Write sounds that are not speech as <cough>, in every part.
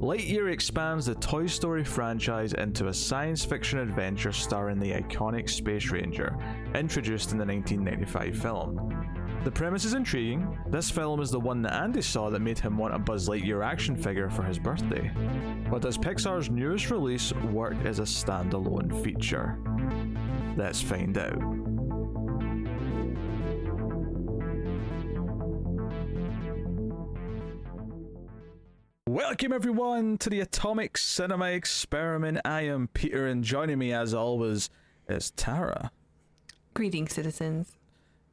Lightyear expands the Toy Story franchise into a science fiction adventure starring the iconic Space Ranger, introduced in the 1995 film. The premise is intriguing. This film is the one that Andy saw that made him want a Buzz Lightyear action figure for his birthday. But does Pixar's newest release work as a standalone feature? Let's find out. Welcome everyone to the Atomic Cinema Experiment. I am Peter, and joining me as always is Tara. Greetings, citizens.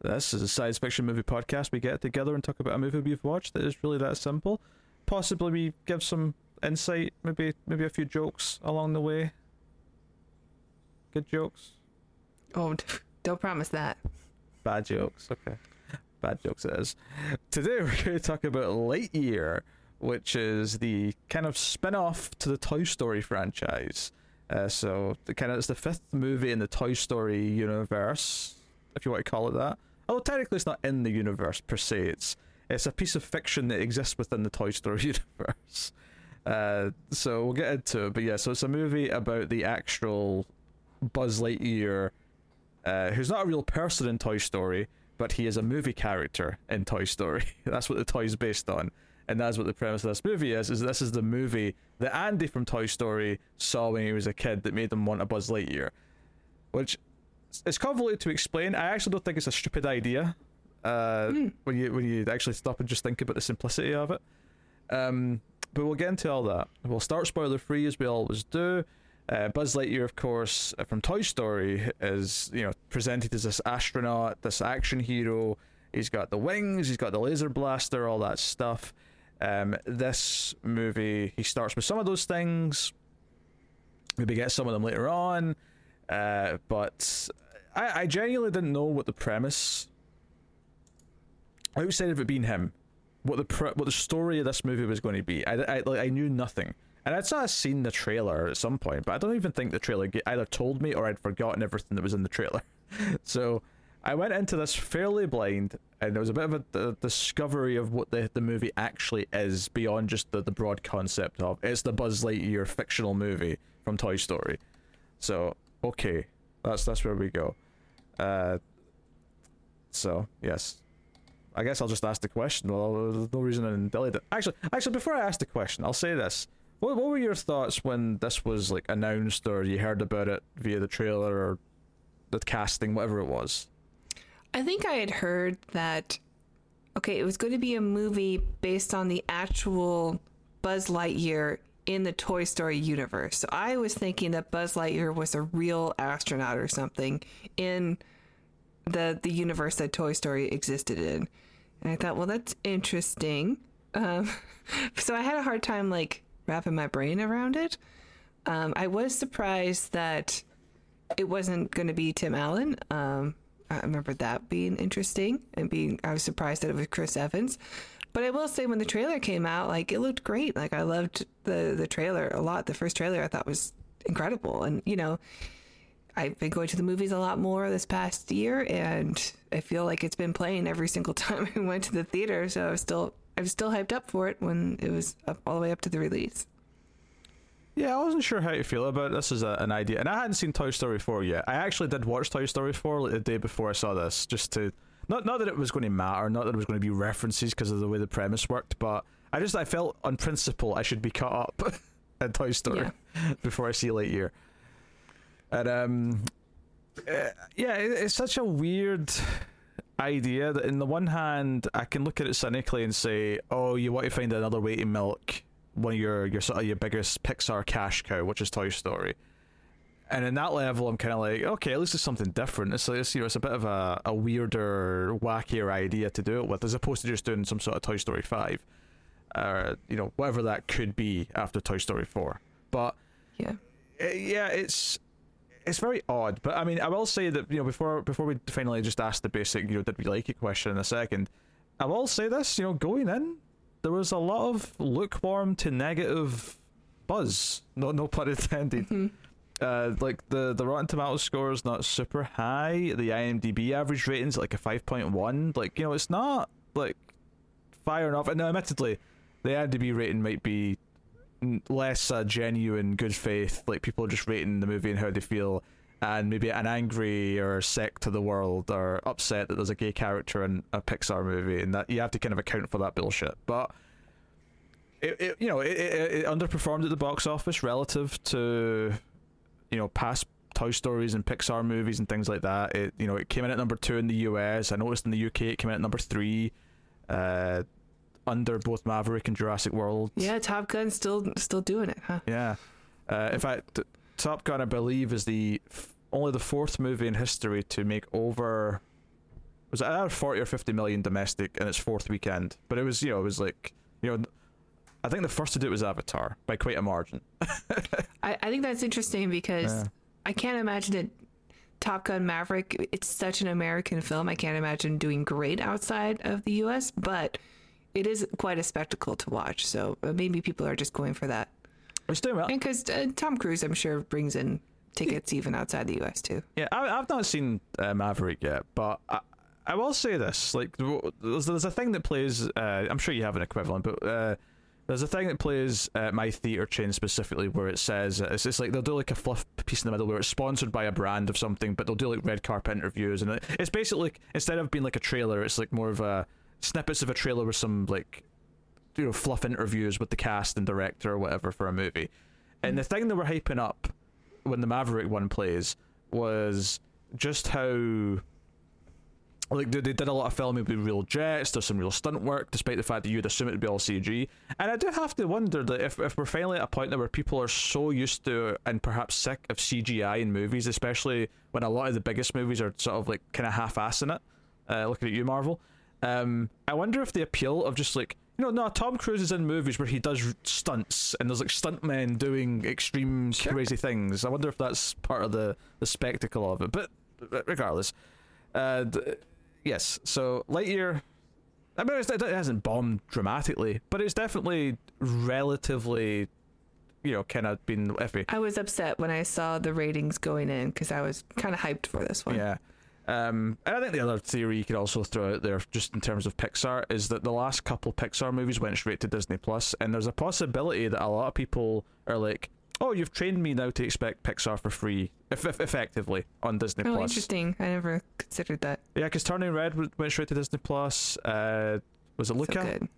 This is a science fiction movie podcast. We get together and talk about a movie we've watched that is really that simple. Possibly we give some insight, maybe maybe a few jokes along the way. Good jokes, Oh, <laughs> don't promise that. bad jokes. Okay, bad jokes it is. Today we're going to talk about Lightyear, which is the kind of spin-off to the Toy Story franchise. Uh, so the kind of it's the fifth movie in the Toy Story universe, if you want to call it that. Although technically it's not in the universe per se. It's it's a piece of fiction that exists within the Toy Story <laughs> universe. Uh, so we'll get into it. But yeah, so it's a movie about the actual Buzz Lightyear, uh, who's not a real person in Toy Story, but he is a movie character in Toy Story. <laughs> That's what the toy's based on. And that's what the premise of this movie is, is this is the movie that Andy from Toy Story saw when he was a kid that made him want a Buzz Lightyear. Which is convoluted to explain. I actually don't think it's a stupid idea. Uh, when you when you actually stop and just think about the simplicity of it. Um, but we'll get into all that. We'll start spoiler free as we always do. Uh, Buzz Lightyear, of course, uh, from Toy Story, is you know presented as this astronaut, this action hero. He's got the wings, he's got the laser blaster, all that stuff. Um, this movie, he starts with some of those things. Maybe get some of them later on, uh, but I, I genuinely didn't know what the premise outside of it being him, what the pre- what the story of this movie was going to be. I, I like I knew nothing, and I'd sort of seen the trailer at some point, but I don't even think the trailer either told me or I'd forgotten everything that was in the trailer. <laughs> so I went into this fairly blind, and there was a bit of a, a discovery of what the the movie actually is beyond just the the broad concept of it's the Buzz Lightyear fictional movie from Toy Story. So okay, that's that's where we go. Uh, so yes, I guess I'll just ask the question. Well, there's no reason to delete it. Actually, actually, before I ask the question, I'll say this. What, what were your thoughts when this was like announced, or you heard about it via the trailer or the casting, whatever it was? I think I had heard that, okay, it was going to be a movie based on the actual Buzz Lightyear in the Toy Story universe. So I was thinking that Buzz Lightyear was a real astronaut or something in the the universe that Toy Story existed in. And I thought, well, that's interesting. Um, <laughs> so I had a hard time like wrapping my brain around it. Um, I was surprised that it wasn't going to be Tim Allen. Um, I remember that being interesting and being. I was surprised that it was Chris Evans. But I will say, when the trailer came out, like it looked great. Like I loved the the trailer a lot. The first trailer I thought was incredible, and you know, I've been going to the movies a lot more this past year, and I feel like it's been playing every single <laughs> time I went to the theater. So I was still I was still hyped up for it when it was up, all the way up to the release. Yeah, I wasn't sure how to feel about this as a, an idea, and I hadn't seen Toy Story 4 yet. I actually did watch Toy Story 4 like the day before I saw this, just to not not that it was going to matter, not that it was going to be references because of the way the premise worked, but I just I felt on principle I should be caught up <laughs> in Toy Story <laughs> before I see Lightyear. And um, uh, yeah, it, it's such a weird idea that in the one hand I can look at it cynically and say, oh, you want to find another way to milk one of your your sort of your biggest Pixar cash cow, which is Toy Story. And in that level, I'm kind of like, okay, at least it's something different. It's, it's you know, it's a bit of a, a weirder, wackier idea to do it with, as opposed to just doing some sort of Toy Story five, or you know, whatever that could be after Toy Story four. But Yeah. uh, yeah, it's it's very odd. But I mean, I will say that you know before before we finally just ask the basic, you know, did we like it question in a second. I will say this, you know, going in, there was a lot of lukewarm to negative buzz. No, no pun <laughs> intended. Uh, like the the Rotten Tomatoes score is not super high. The IMDb average rating's like a five point one. Like you know, it's not like fire enough. And now, admittedly, the IMDb rating might be less uh, genuine good faith, like people are just rating the movie and how they feel, and maybe an angry or sick to the world or upset that there's a gay character in a Pixar movie, and that you have to kind of account for that bullshit. But it, it you know, it, it, it underperformed at the box office relative to you know past Toy Stories and Pixar movies and things like that. It you know it came in at number two in the US. I noticed in the UK it came in at number three, uh, under both Maverick and Jurassic World. Yeah, Top Gun still still doing it, huh? Yeah. Uh, in fact, Top Gun, I believe, is the f- only the fourth movie in history to make over was it either forty or fifty million domestic in its fourth weekend. But it was you know it was like you know. I think the first to do it was Avatar by quite a margin. <laughs> I, I think that's interesting because Yeah. I can't imagine it. Top Gun Maverick, it's such an American film. I can't imagine doing great outside of the US, but it is quite a spectacle to watch. So uh, maybe people are just going for that. It's doing well. Because uh, Tom Cruise, I'm sure, brings in tickets even outside the US too. Yeah, I, I've not seen uh, Maverick yet, but I, I will say this: like, there's, there's a thing that plays. Uh, I'm sure you have an equivalent, but uh, there's a thing that plays at my theater chain specifically where it says it's just like they'll do like a fluff piece in the middle where it's sponsored by a brand of something, but they'll do like red carpet interviews, and it's basically instead of being like a trailer, it's like more of a snippets of a trailer with some like you know fluff interviews with the cast and director or whatever for a movie. And the thing that we're hyping up when the Maverick one plays was just how like they, did a lot of filming with real jets. There's some real stunt work, despite the fact that you'd assume it'd be all CG. And I do have to wonder that if, if we're finally at a point now where people are so used to and perhaps sick of CGI in movies, especially when a lot of the biggest movies are sort of like kind of half-assing it. Uh, looking at you, Marvel. Um, I wonder if the appeal of just like you know, no, Tom Cruise is in movies where he does stunts and there's like stuntmen doing extreme Sure. crazy things. I wonder if that's part of the the spectacle of it. But regardless, uh, d- yes. So Lightyear, I mean, it's, it hasn't bombed dramatically, but it's definitely relatively, you know, kind of been iffy. I was upset when I saw the ratings going in because I was kind of hyped for this one. Yeah. Um, and I think the other theory you could also throw out there, just in terms of Pixar, is that the last couple Pixar movies went straight to Disney Plus, and there's a possibility that a lot of people are like, "Oh, you've trained me now to expect Pixar for free, if, if effectively on Disney Oh, Plus." interesting. I never considered that. Yeah, because Turning Red went straight to Disney Plus. Uh, was it So Luca good.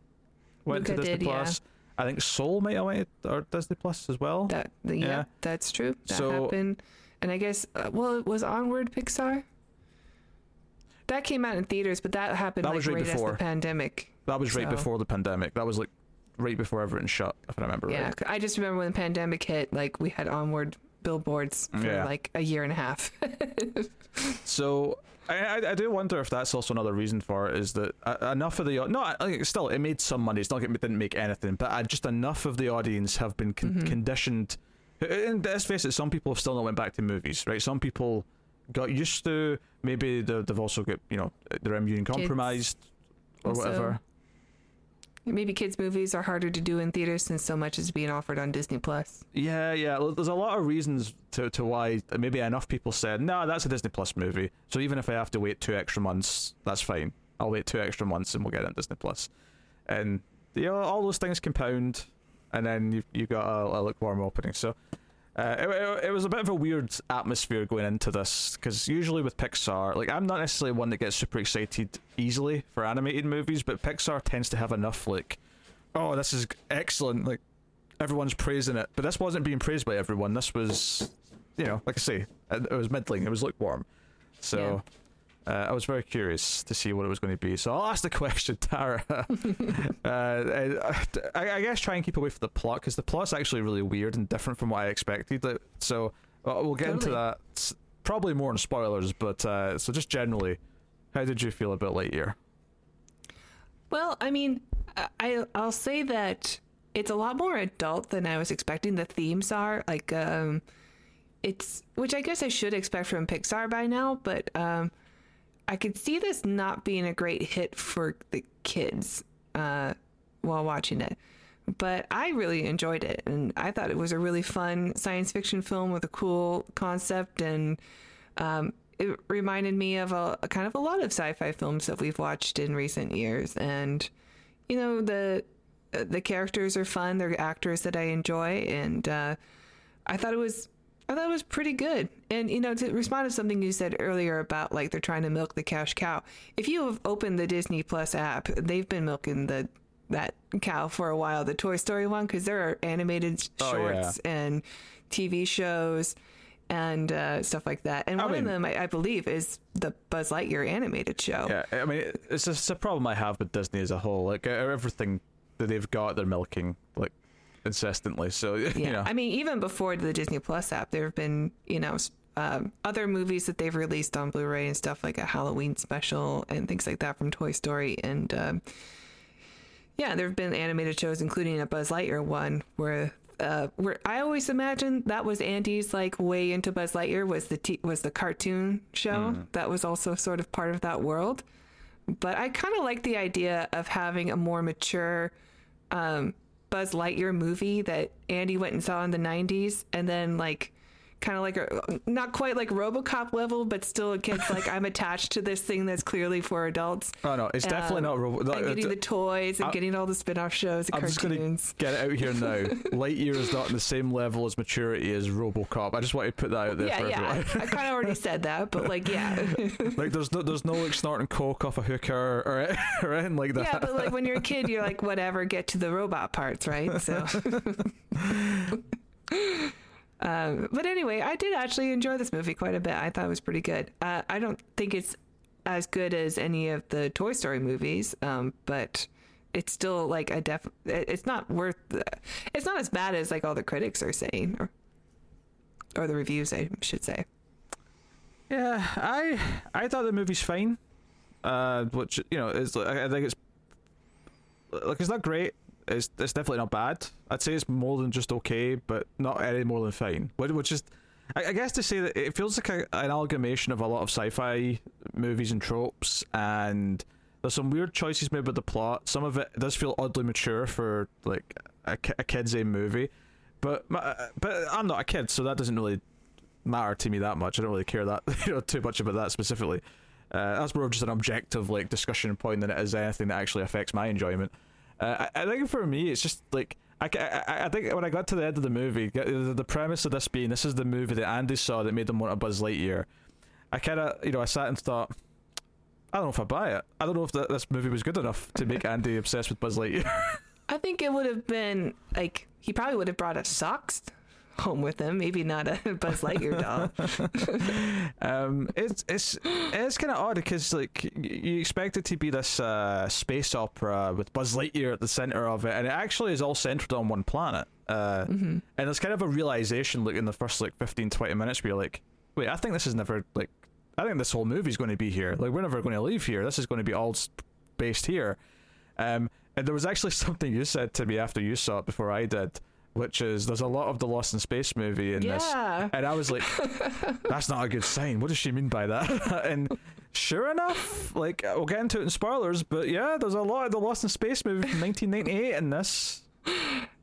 went to Disney did, yeah. Plus? I think Soul might have went or Disney Plus as well. That yeah, Yeah. that's true. That So- happened. And I guess uh, well, it was Onward Pixar. That came out in theaters, but that happened That like was right right before. the pandemic. that was right so- before the pandemic. That was like right before everything shut, if I remember Yeah, right. I just remember when the pandemic hit, like we had Onward billboards for Yeah. like a year and a half. <laughs> So I, I do wonder if that's also another reason for it is that uh, enough of the no I- still it made some money. It's not like it didn't make anything, but uh, just enough of the audience have been con- Mhm. conditioned. And let's face it, some people have still not went back to movies, right? Some people got used to maybe the, they've also got you know they're immune compromised or Also, whatever. Maybe kids' movies are harder to do in theaters since so much is being offered on Disney Plus. Yeah, yeah. There's a lot of reasons to to why maybe enough people said, "No, that's a Disney Plus movie." So even if I have to wait two extra months, that's fine. I'll wait two extra months and we'll get it on Disney Plus. And you know, all those things compound, and then you you got a, a lukewarm opening. So. Uh, it, it, was a bit of a weird atmosphere going into this because usually with Pixar, like I'm not necessarily one that gets super excited easily for animated movies, but Pixar tends to have enough like, oh, this is excellent, like everyone's praising it, but this wasn't being praised by everyone. This was, you know, like I say, it, it was middling. It was lukewarm. So uh, I was very curious to see what it was going to be. So I'll ask the question, <laughs> Tara. <laughs> uh, I, I guess try and keep away from the plot because the plot's actually really weird and different from what I expected. Like, So uh, we'll get into that s- probably more in spoilers, but uh, so just generally, how did you feel about Lightyear? Well, I mean, I I'll say that it's a lot more adult than I was expecting. The themes are like um, it's which I guess I should expect from Pixar by now, but um, I could see this not being a great hit for the kids uh, while watching it. But I really enjoyed it, and I thought it was a really fun science fiction film with a cool concept, and um, it reminded me of a, a kind of a lot of sci-fi films that we've watched in recent years. And you know, the the characters are fun. They're actors that I enjoy, and uh, I thought it was I thought it was pretty good. And you know, to respond to something you said earlier about like they're trying to milk the cash cow. If you have opened the Disney Plus app, they've been milking the that cow for a while. The Toy Story one because there are animated Oh, shorts and TV shows and uh, stuff like that. And I one mean- of them, I, I believe, is the Buzz Lightyear animated show. Yeah, I mean, it's just a problem I have with Disney as a whole. Like everything that they've got, they're milking like incessantly. So <laughs> Yeah, you know, I mean, even before the Disney Plus app, there have been you know um, other movies that they've released on Blu-ray and stuff like a Halloween special and things like that from Toy Story, and um, yeah, there have been animated shows, including a Buzz Lightyear one where. Uh, where I always imagined that was Andy's like way into Buzz Lightyear was the t- was the cartoon show that was also sort of part of that world, but I kind of like the idea of having a more mature um, Buzz Lightyear movie that Andy went and saw in the 90s and then like kind of like a, not quite like RoboCop level but still a kid's like I'm attached to this thing that's clearly for adults. oh no, it's definitely Um, not. Robo- and that- getting the toys and I- getting all the spin-off shows and I'm just gonna cartoons. get it out here now. <laughs> Lightyear is not on the same level as maturity as RoboCop. I just want to put that out there Yeah, for yeah. I kind of already <laughs> said that, but like, yeah, <laughs> like, there's no, there's no like snorting coke off a hooker or, or anything like that. yeah. But like when you're a kid, you're like, whatever, get to the robot parts, right? So. Um, but anyway, I did actually enjoy this movie quite a bit. I thought it was pretty good. Uh, I don't think it's as good as any of the Toy Story movies, um, but it's still like a def. It's not worth. The, it's not as bad as like all the critics are saying, or or the reviews, I should say. Yeah, I I thought the movie's fine. Uh, which you know is I I think it's like it's not great. It's it's definitely not bad. I'd say it's more than just okay, but not any more than fine. Which, is, I, guess to say that it feels like a, an amalgamation of a lot of sci-fi movies and tropes, and there's some weird choices made with the plot. Some of it does feel oddly mature for like a, a kid's a movie, but my, but I'm not a kid, so that doesn't really matter to me that much. I don't really care that <laughs> you know too much about that specifically. Uh, that's more of just an objective like discussion point than it is anything that actually affects my enjoyment. Uh, I, I think for me, it's just like I, I, I think when I got to the end of the movie, the, the premise of this being this is the movie that Andy saw that made them want a Buzz Lightyear. I kind of you know I sat and thought. I don't know if I buy it. I don't know if that this movie was good enough to make Andy obsessed with Buzz Lightyear. <laughs> I think it would have been like he probably would have brought a socks home with him, maybe not a <laughs> Buzz Lightyear doll. <laughs> um, it's it's it's kind of odd because like you expect it to be this uh, space opera with Buzz Lightyear at the center of it, and it actually is all centered on one planet. Uh, And it's kind of a realization, like in the first like 15, 20 minutes, where you're like, wait, I think this is never like, I think this whole movie's going to be here. Like we're never going to leave here. This is going to be all based here. Um, and there was actually <laughs> something you said to me after you saw it before I did, which is there's a lot of the Lost in Space movie in this. And I was like, <laughs> that's not a good sign. What does she mean by that? <laughs> and sure enough, like we'll get into it in spoilers, but yeah, there's a lot of the Lost in Space movie from 1998 in this.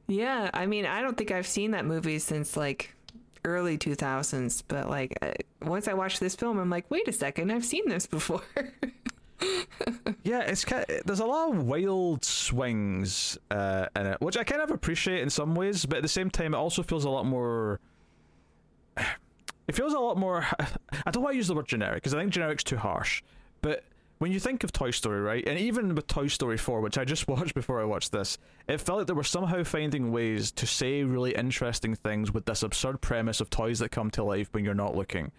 Yeah, I mean, I don't think I've seen that movie since like early 2000s, but like uh, once I watched this film, I'm like, wait a second, I've seen this before. <laughs> <laughs> Yeah, it's kind there's a lot of wild swings uh, in it, which I kind of appreciate in some ways, but at the same time, it also feels a lot more. <sighs> It feels a lot more. <sighs> I don't want to use the word generic because I think generic's too harsh. But when you think of Toy Story, right, and even with Toy Story 4, which I just <laughs> watched before I watched this, it felt like they were somehow finding ways to say really interesting things with this absurd premise of toys that come to life when you're not looking.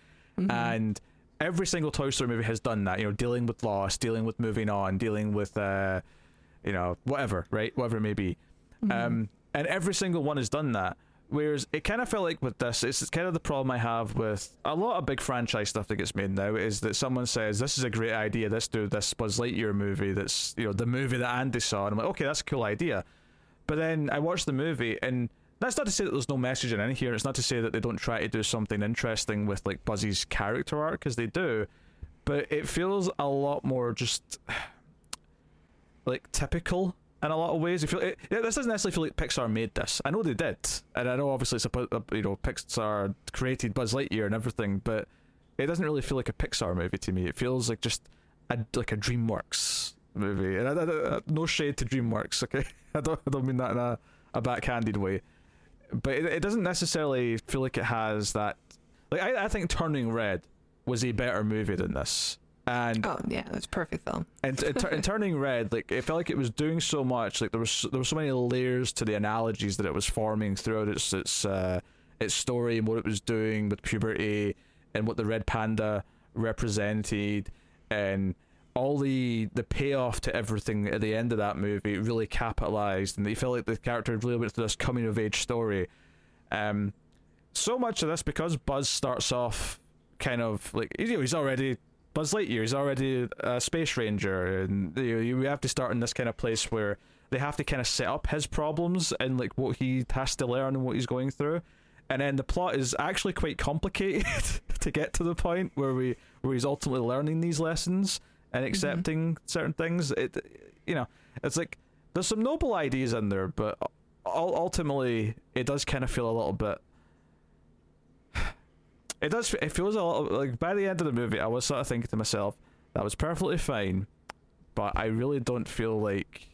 And every single Toy Story movie has done that, you know, dealing with loss, dealing with moving on, dealing with, uh, you know, whatever, right? Whatever it may be. Um, and every single one has done that. Whereas it kind of felt like with this, it's kind of the problem I have with a lot of big franchise stuff that gets made now is that someone says, This is a great idea, let's do this Buzz Lightyear movie that's, you know, the movie that Andy saw. And I'm like, okay, that's a cool idea. But then I watched the movie, and that's not to say that there's no messaging in here. It's not to say that they don't try to do something interesting with like Buzzy's character arc, because they do. But it feels a lot more just <sighs> like typical in a lot of ways. You feel it, it- this doesn't necessarily feel like Pixar made this. I know they did, and I know obviously it's a you know Pixar created Buzz Lightyear and everything, but it doesn't really feel like a Pixar movie to me. It feels like just a, like a DreamWorks movie, and I, I, I, no shade to DreamWorks. Okay, <laughs> I don't I don't mean that in a, a backhanded way, but it, it doesn't necessarily feel like it has that. Like I, I think Turning Red was a better movie than this. And oh yeah, that's a perfect film. And, and, and, <laughs> turning red, like it felt like it was doing so much. Like there was there were so many layers to the analogies that it was forming throughout its its uh, its story and what it was doing with puberty and what the red panda represented and all the the payoff to everything at the end of that movie really capitalized and they felt like the character really went through this coming of age story. Um, so much of this because Buzz starts off kind of like you know he's already Buzz Lightyear is already a space ranger, and you, you have to start in this kind of place where they have to kind of set up his problems and like what he has to learn and what he's going through, and then the plot is actually quite complicated <laughs> to get to the point where we where he's ultimately learning these lessons and mm-hmm. accepting mm-hmm. certain things. It, you know, it's like there's some noble ideas in there, but ultimately it does kind of feel a little bit <sighs> it does. It feels a lot like by the end of the movie, I was sort of thinking to myself, that was perfectly fine, but I really don't feel like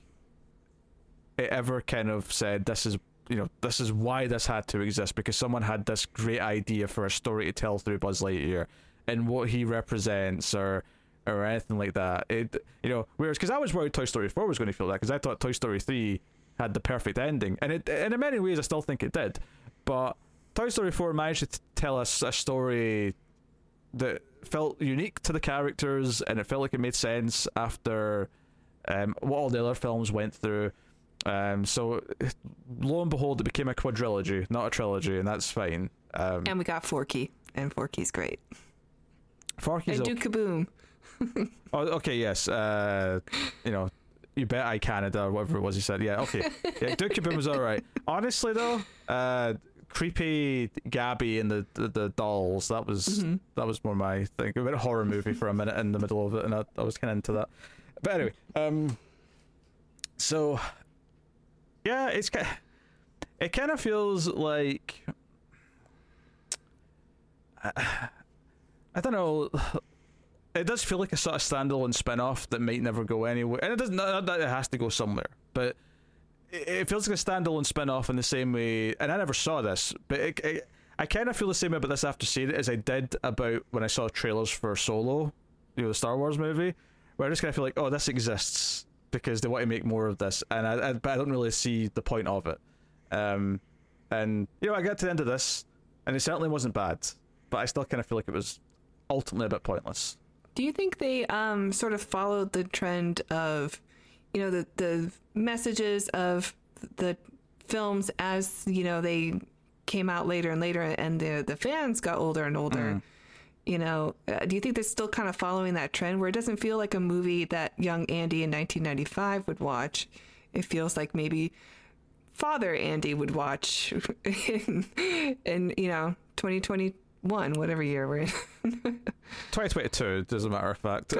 it ever kind of said this is you know this is why this had to exist because someone had this great idea for a story to tell through Buzz Lightyear and what he represents or or anything like that. It you know whereas because I was worried Toy Story four was going to feel that because I thought Toy Story three had the perfect ending and it and in many ways I still think it did, but Toy Story 4 managed to tell us a story that felt unique to the characters and it felt like it made sense after um, what all the other films went through. Um, so, lo and behold, it became a quadrilogy, not a trilogy, and that's fine. Um, and we got Forky, and Forky's great. Forky's and Duke Kaboom. <laughs> oh, okay, yes. Uh, you know, you bet I Canada or whatever it was he said. Yeah, okay. Yeah, Duke Kaboom was all right. <laughs> Honestly, though, uh, creepy Gabby and the, the, the dolls. That was mm-hmm. that was more my thing. A bit of horror movie for a minute in the middle of it, and I, I was kind of into that. But anyway, um, so yeah, it's kind. it kind of feels like I, <sighs> I don't know. It does feel like a sort of standalone spin-off that might never go anywhere, and it doesn't. Not that it has to go somewhere, but it feels like a standalone spin-off in the same way and i never saw this but it, it, i kind of feel the same about this after seeing it as i did about when i saw trailers for solo you know the star wars movie where i just kind of feel like oh this exists because they want to make more of this and i, I but i don't really see the point of it um and you know i got to the end of this and it certainly wasn't bad but i still kind of feel like it was ultimately a bit pointless do you think they um sort of followed the trend of you know the the messages of the films as you know they came out later and later and the the fans got older and older mm. you know uh, do you think they're still kind of following that trend where it doesn't feel like a movie that young andy in 1995 would watch it feels like maybe father andy would watch <laughs> in, in you know 2021 whatever year we're in 2022 as a matter of fact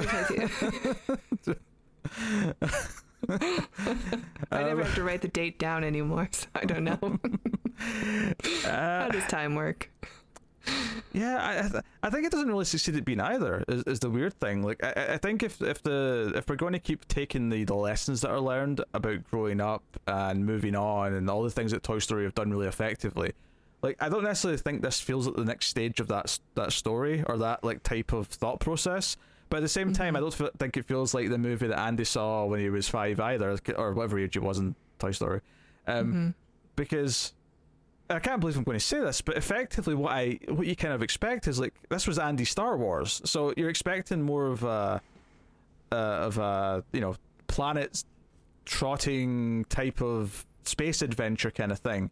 <laughs> I never have to write the date down anymore, so I don't know. <laughs> uh, How does time work? Yeah, I th- I think it doesn't really succeed at being either. Is, is the weird thing. Like I, I think if if the if we're going to keep taking the, the lessons that are learned about growing up and moving on and all the things that Toy Story have done really effectively, like I don't necessarily think this feels like the next stage of that that story or that like type of thought process. But at the same time, mm-hmm. I don't think it feels like the movie that Andy saw when he was five either, or whatever age he was in Toy Story. Um, mm-hmm. Because I can't believe I'm going to say this, but effectively, what I what you kind of expect is like this was Andy Star Wars, so you're expecting more of a uh, of a you know planet trotting type of space adventure kind of thing.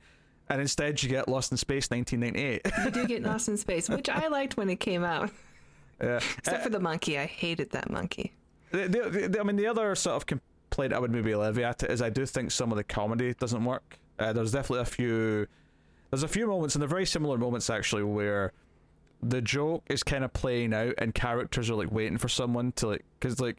And instead, you get Lost in Space 1998. you do get Lost in Space, which I liked when it came out. Yeah. Except uh, for the monkey, I hated that monkey. The, the, the, I mean, the other sort of complaint I would maybe levy at it is I do think some of the comedy doesn't work. Uh, there's definitely a few. There's a few moments, and they're very similar moments actually, where the joke is kind of playing out, and characters are like waiting for someone to like, because like,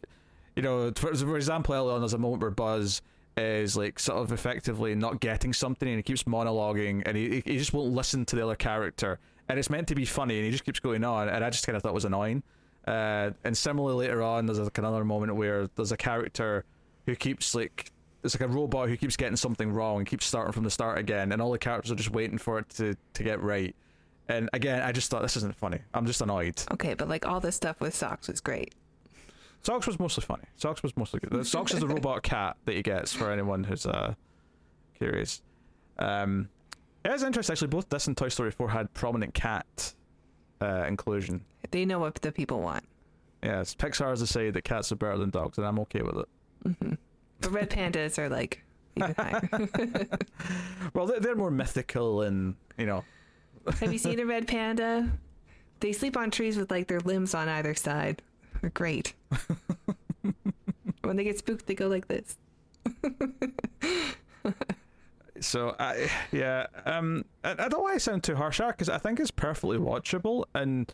you know, for, for example, early on there's a moment where Buzz is like sort of effectively not getting something, and he keeps monologuing, and he he just won't listen to the other character, and it's meant to be funny, and he just keeps going on, and I just kind of thought it was annoying. Uh, and similarly later on, there's like another moment where there's a character who keeps like it's like a robot who keeps getting something wrong and keeps starting from the start again, and all the characters are just waiting for it to to get right. And again, I just thought this isn't funny. I'm just annoyed. Okay, but like all this stuff with socks was great. Socks was mostly funny. Socks was mostly good. <laughs> Socks is the robot cat that he gets for anyone who's uh, curious. Um, it is interesting actually. Both this and Toy Story 4 had prominent cat uh, inclusion. They know what the people want. Yes, Pixar has to say that cats are better than dogs, and I'm okay with it. hmm But red pandas are like even higher. <laughs> <laughs> Well, they're more mythical and you know. Have you seen a red panda? They sleep on trees with like their limbs on either side. They're great. <laughs> when they get spooked, they go like this. So I yeah um I, I don't want to sound too harsh because I think it's perfectly watchable and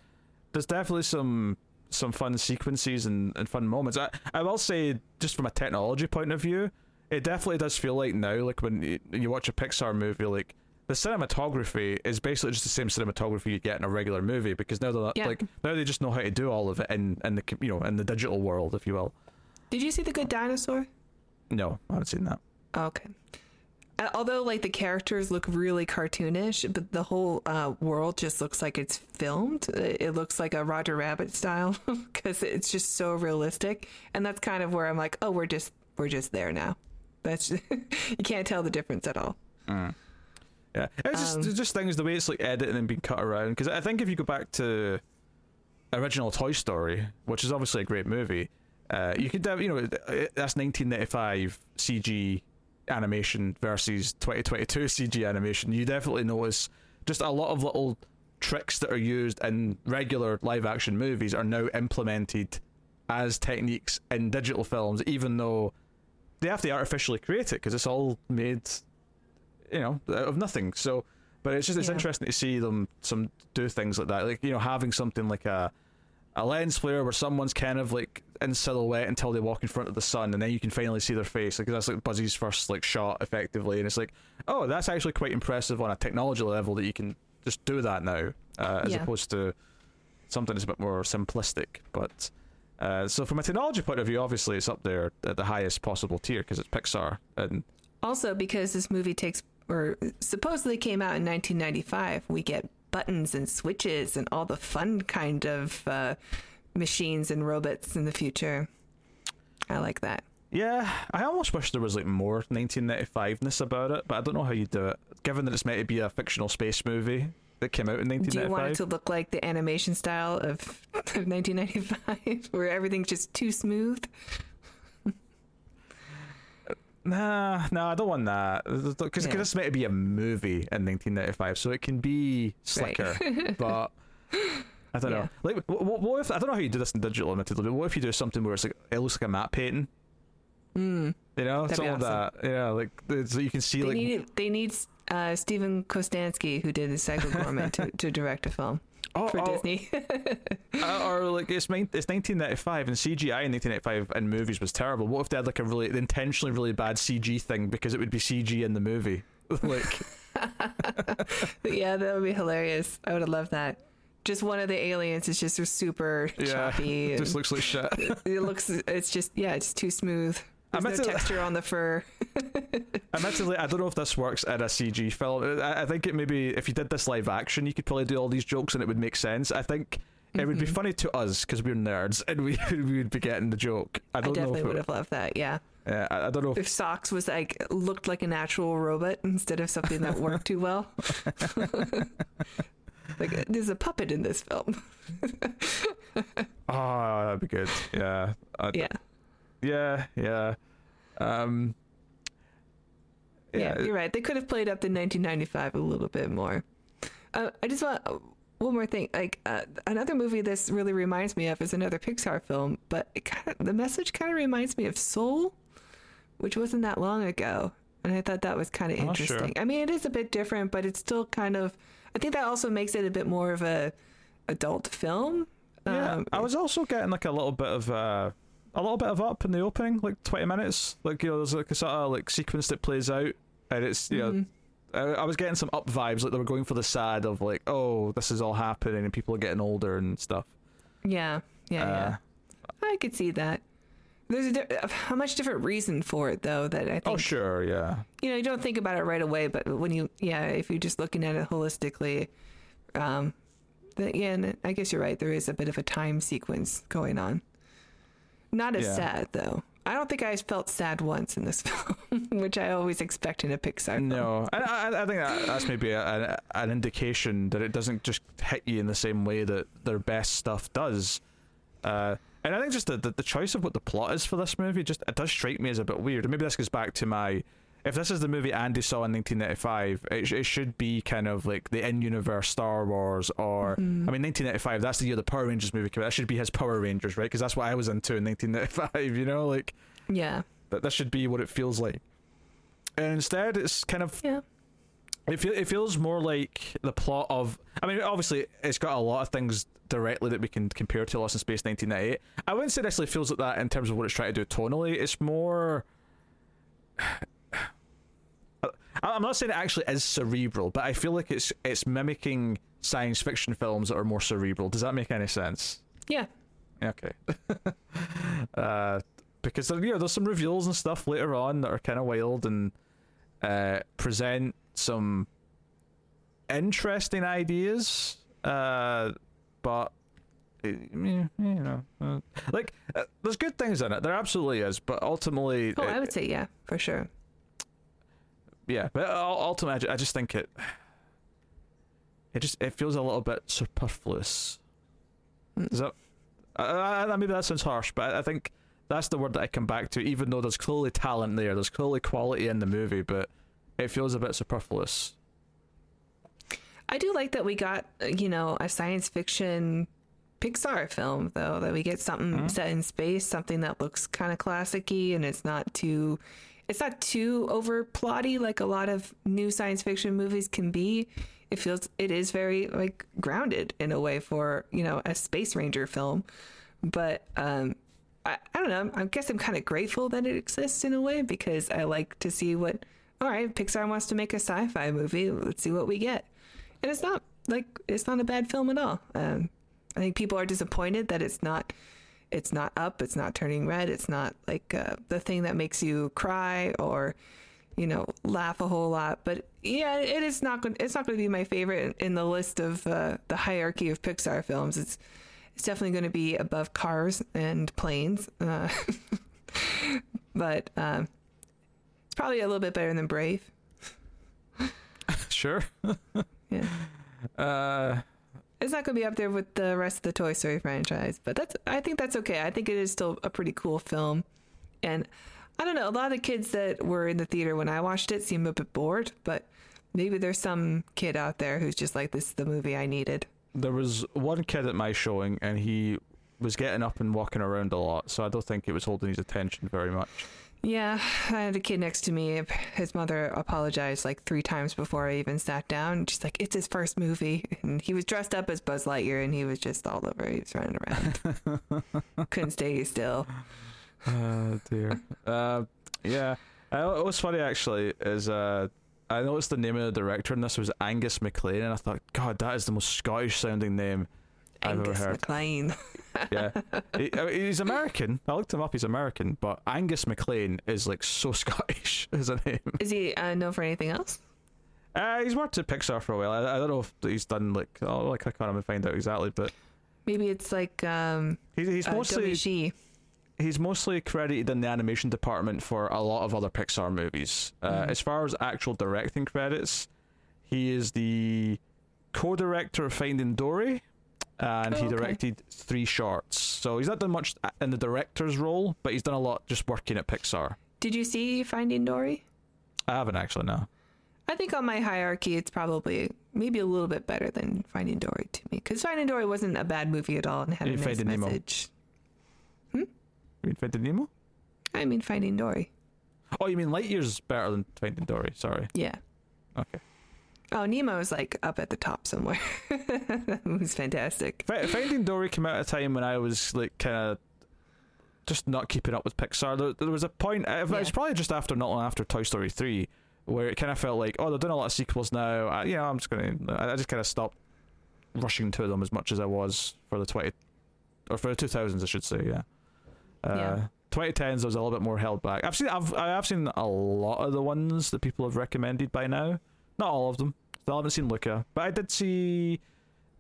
there's definitely some some fun sequences and, and fun moments. I I will say just from a technology point of view, it definitely does feel like now like when you, you watch a Pixar movie like the cinematography is basically just the same cinematography you get in a regular movie because now they're Yeah. like now they just know how to do all of it in in the you know in the digital world if you will. Did you see the Good Dinosaur? No, I haven't seen that. Okay. Uh, Although like the characters look really cartoonish, but the whole uh, world just looks like it's filmed. It it looks like a Roger Rabbit style <laughs> because it's just so realistic, and that's kind of where I'm like, oh, we're just we're just there now. That's <laughs> you can't tell the difference at all. Yeah, it's just Um, just things the way it's like edited and being cut around. Because I think if you go back to original Toy Story, which is obviously a great movie, uh, you could have you know that's 1995 CG animation versus 2022 <laughs> CG animation. You definitely notice just a lot of little tricks that are used in regular live action movies are now implemented as techniques in digital films, even though they have to artificially create it because it's all made you know of nothing so but it's just it's Yeah. interesting to see them some do things like that like you know having something like a a lens flare where someone's kind of like in silhouette until they walk in front of the sun and then you can finally see their face like that's like buzzy's first like shot effectively and it's like oh that's actually quite impressive on a technology level that you can just do that now uh, as Yeah. opposed to something that's a bit more simplistic but uh, so from a technology point of view obviously it's up there at the highest possible tier because it's pixar and Also, because this movie takes or supposedly came out in 1995, we get buttons and switches and all the fun kind of uh, machines and robots in the future. I like that. Yeah, I almost wish there was like more 1995ness about it, but I don't know how you do it. Given that it's meant to be a fictional space movie that came out in 1995. Do you want it to look like the animation style of, <laughs> of 1995, <laughs> where everything's just too smooth? Nah, nah, I don't want that because Yeah. it's meant to be a movie in 1995, so it can be slicker, <laughs> but. I don't Yeah. know. Like, what, what if I don't know how you do this in digital, admittedly, but what if you do something where it's like it looks like a matte painting? Mm. You know, That'd be something like that. Yeah, like so you can see They like need they need uh, Steven Kostanski, who did the Psycho Goreman, to, to direct a film oh, for oh, Disney. Uh, or like it's it's 1995 and CGI in 1995 in movies was terrible. What if they had like a really intentionally really bad CG thing because it would be CG in the movie? <laughs> like <laughs> yeah, that would be hilarious. I would have loved that. Just one of the aliens is just super Yeah, choppy. it <laughs> just looks like shit. it looks. It's just yeah, it's too smooth. I There's no texture on the fur. <laughs> Admittedly, I don't know if this works in a CG film. I, I think it maybe if you did this live action, you could probably do all these jokes and it would make sense. I think it would be Mhm. funny to us because we're nerds and we <laughs> we would be getting the joke. I I, don't know definitely if would have loved that. Yeah, yeah, I, I don't know if if Socks was like looked like an actual robot instead of something that worked too well. <laughs> like there's a puppet in this film. oh that'd be good. Yeah, I, Yeah, yeah, yeah. Um, yeah, you're right. They could have played up the 1995 a little bit more. Uh, I just want one more thing. Like uh, another movie this really reminds me of is another Pixar film, but it kind of the message kind of reminds me of Soul, which wasn't that long ago, and I thought that was kind of Oh, sure. interesting. I mean, it is a bit different, but it's still kind of. I think that also makes it a bit more of a adult film. Yeah, Um, I was also getting like a little bit of uh, a little bit of up in the opening, like twenty minutes. Like you know, there's like a sort of like sequence that plays out, and it's you know, mhm. I, I was getting some up vibes, like they were going for the sad of like, oh, this is all happening and people are getting older and stuff. Yeah, Yeah, Uh, yeah. I could see that. There's a, di- a much different reason for it, though. That I think Oh, sure, yeah. you know you don't think about it right away, but when you yeah, if you're just looking at it holistically, um, that yeah, and I guess you're right. There is a bit of a time sequence going on. Not as Yeah. sad though. I don't think I felt sad once in this <laughs> film, which I always expect in a Pixar film. No, and I, I think that, that's maybe a, a, an indication that it doesn't just hit you in the same way that their best stuff does. Uh, and I think just the, the the choice of what the plot is for this movie just it does strike me as a bit weird. And maybe this goes back to my if this is the movie Andy saw in 1995, it, sh- it should be kind of like the in-universe Star Wars, or mm-hmm. I mean 1995. That's the year the Power Rangers movie came out. That should be his Power Rangers, right? Because that's what I was into in 1995. <laughs> You know, like Yeah, that. That should be what it feels like. And instead, it's kind of yeah, it, feel, it feels more like the plot of. I mean, obviously, it's got a lot of things directly that we can compare to Lost in Space 1998. I wouldn't say it necessarily feels like that in terms of what it's trying to do tonally. It's more. I'm not saying it actually is cerebral, but I feel like it's it's mimicking science fiction films that are more cerebral. Does that make any sense? yeah. Okay. <laughs> uh, because there, you know, there's some reveals and stuff later on that are kind of wild and uh, present some interesting ideas. Uh, but eh, you know, uh, like uh, there's good things in it. There absolutely is, but ultimately, Oh, it- I would say yeah, for sure. Yeah. But ultimately, I just think it. It just it feels a little bit superfluous. Is that? I, I, maybe that sounds harsh, but I, I think that's the word that I come back to. Even though there's clearly talent there, there's clearly quality in the movie, but it feels a bit superfluous. I do like that we got, you know, a science fiction Pixar film, though, that we get something Mhm. set in space, something that looks kind of classicy and it's not too. It's not too over plotty like a lot of new science fiction movies can be. It feels it is very like grounded in a way for you know a space ranger film, but um, I, I don't know. I guess I'm kind of grateful that it exists in a way because I like to see what. All right, Pixar wants to make a sci-fi movie. Let's see what we get. And it's not like it's not a bad film at all. Um, I think people are disappointed that it's not. It's not up. It's not turning red. It's not like uh, the thing that makes you cry or, you know, laugh a whole lot. But yeah, it is not going. It's not going to be my favorite in the list of uh, the hierarchy of Pixar films. It's it's definitely going to be above Cars and Planes. Uh, <laughs> but um, it's probably a little bit better than Brave. <laughs> sure. Yeah. <laughs> Uh, It's not going to be up there with the rest of the Toy Story franchise, but that's I think that's okay. I think it is still a pretty cool film. And I don't know, a lot of the kids that were in the theater when I watched it seemed a bit bored, but maybe there's some kid out there who's just like this is the movie I needed. there was one kid at my showing, and he was getting up and walking around a lot, so I don't think it was holding his attention very much. Yeah, I had a kid next to me. His mother apologized like three times before I even sat down. She's like, "It's his first movie," <laughs> and he was dressed up as Buzz Lightyear, and he was just all over. He was running around, <laughs> couldn't stay still. Oh dear. uh, yeah. Uh, what was funny actually is uh, I noticed the name of the director in this was Angus MacLane, and I thought, God, that is the most Scottish sounding name I've Angus ever heard. MacLane. <laughs> Yeah, he, he's American. I looked him up. He's American, but Angus MacLane is like so <laughs> Scottish as a name. Is he uh, known for anything else? Uh, he's worked at Pixar for a while. I, I don't know if he's done like I'll like on him and find out exactly, but Maybe it's like um, he, he's uh, mostly Domichi. he's mostly credited in the animation department for a lot of other Pixar movies. Uh, Mhm. As far as actual directing credits, he is the co-director of Finding Dory, and Oh, he okay. directed three shorts. So he's not done much in the director's role, but he's done a lot just working at Pixar. Did you see Finding Dory? I haven't actually no. I think on my hierarchy, it's probably maybe a little bit better than Finding Dory to me because Finding Dory wasn't a bad movie at all and had a You nice Finding Nemo. message. You mean Finding Nemo? Hmm? I mean, Finding Dory. Oh, you mean Lightyear's better than Finding Dory? Sorry. Yeah. Okay. Oh, Nemo is like up at the top somewhere. <laughs> that movie's fantastic. Fi- Finding Dory came out at a time when I was like kind of just not keeping up with Pixar. There, there was a point. uh, It was Yeah. probably just after, not long after Toy Story three, where it kind of felt like, oh, they're doing a lot of sequels now. I, you know, I'm just gonna. I I just kind of stopped rushing to them as much as I was for the twenty or for the two thousands, I should say. Yeah. Uh, Yeah. 2010s was a little bit more held back. I've seen I've I have seen a lot of the ones that people have recommended by now. Not all of them. Still haven't seen Luca, but I did see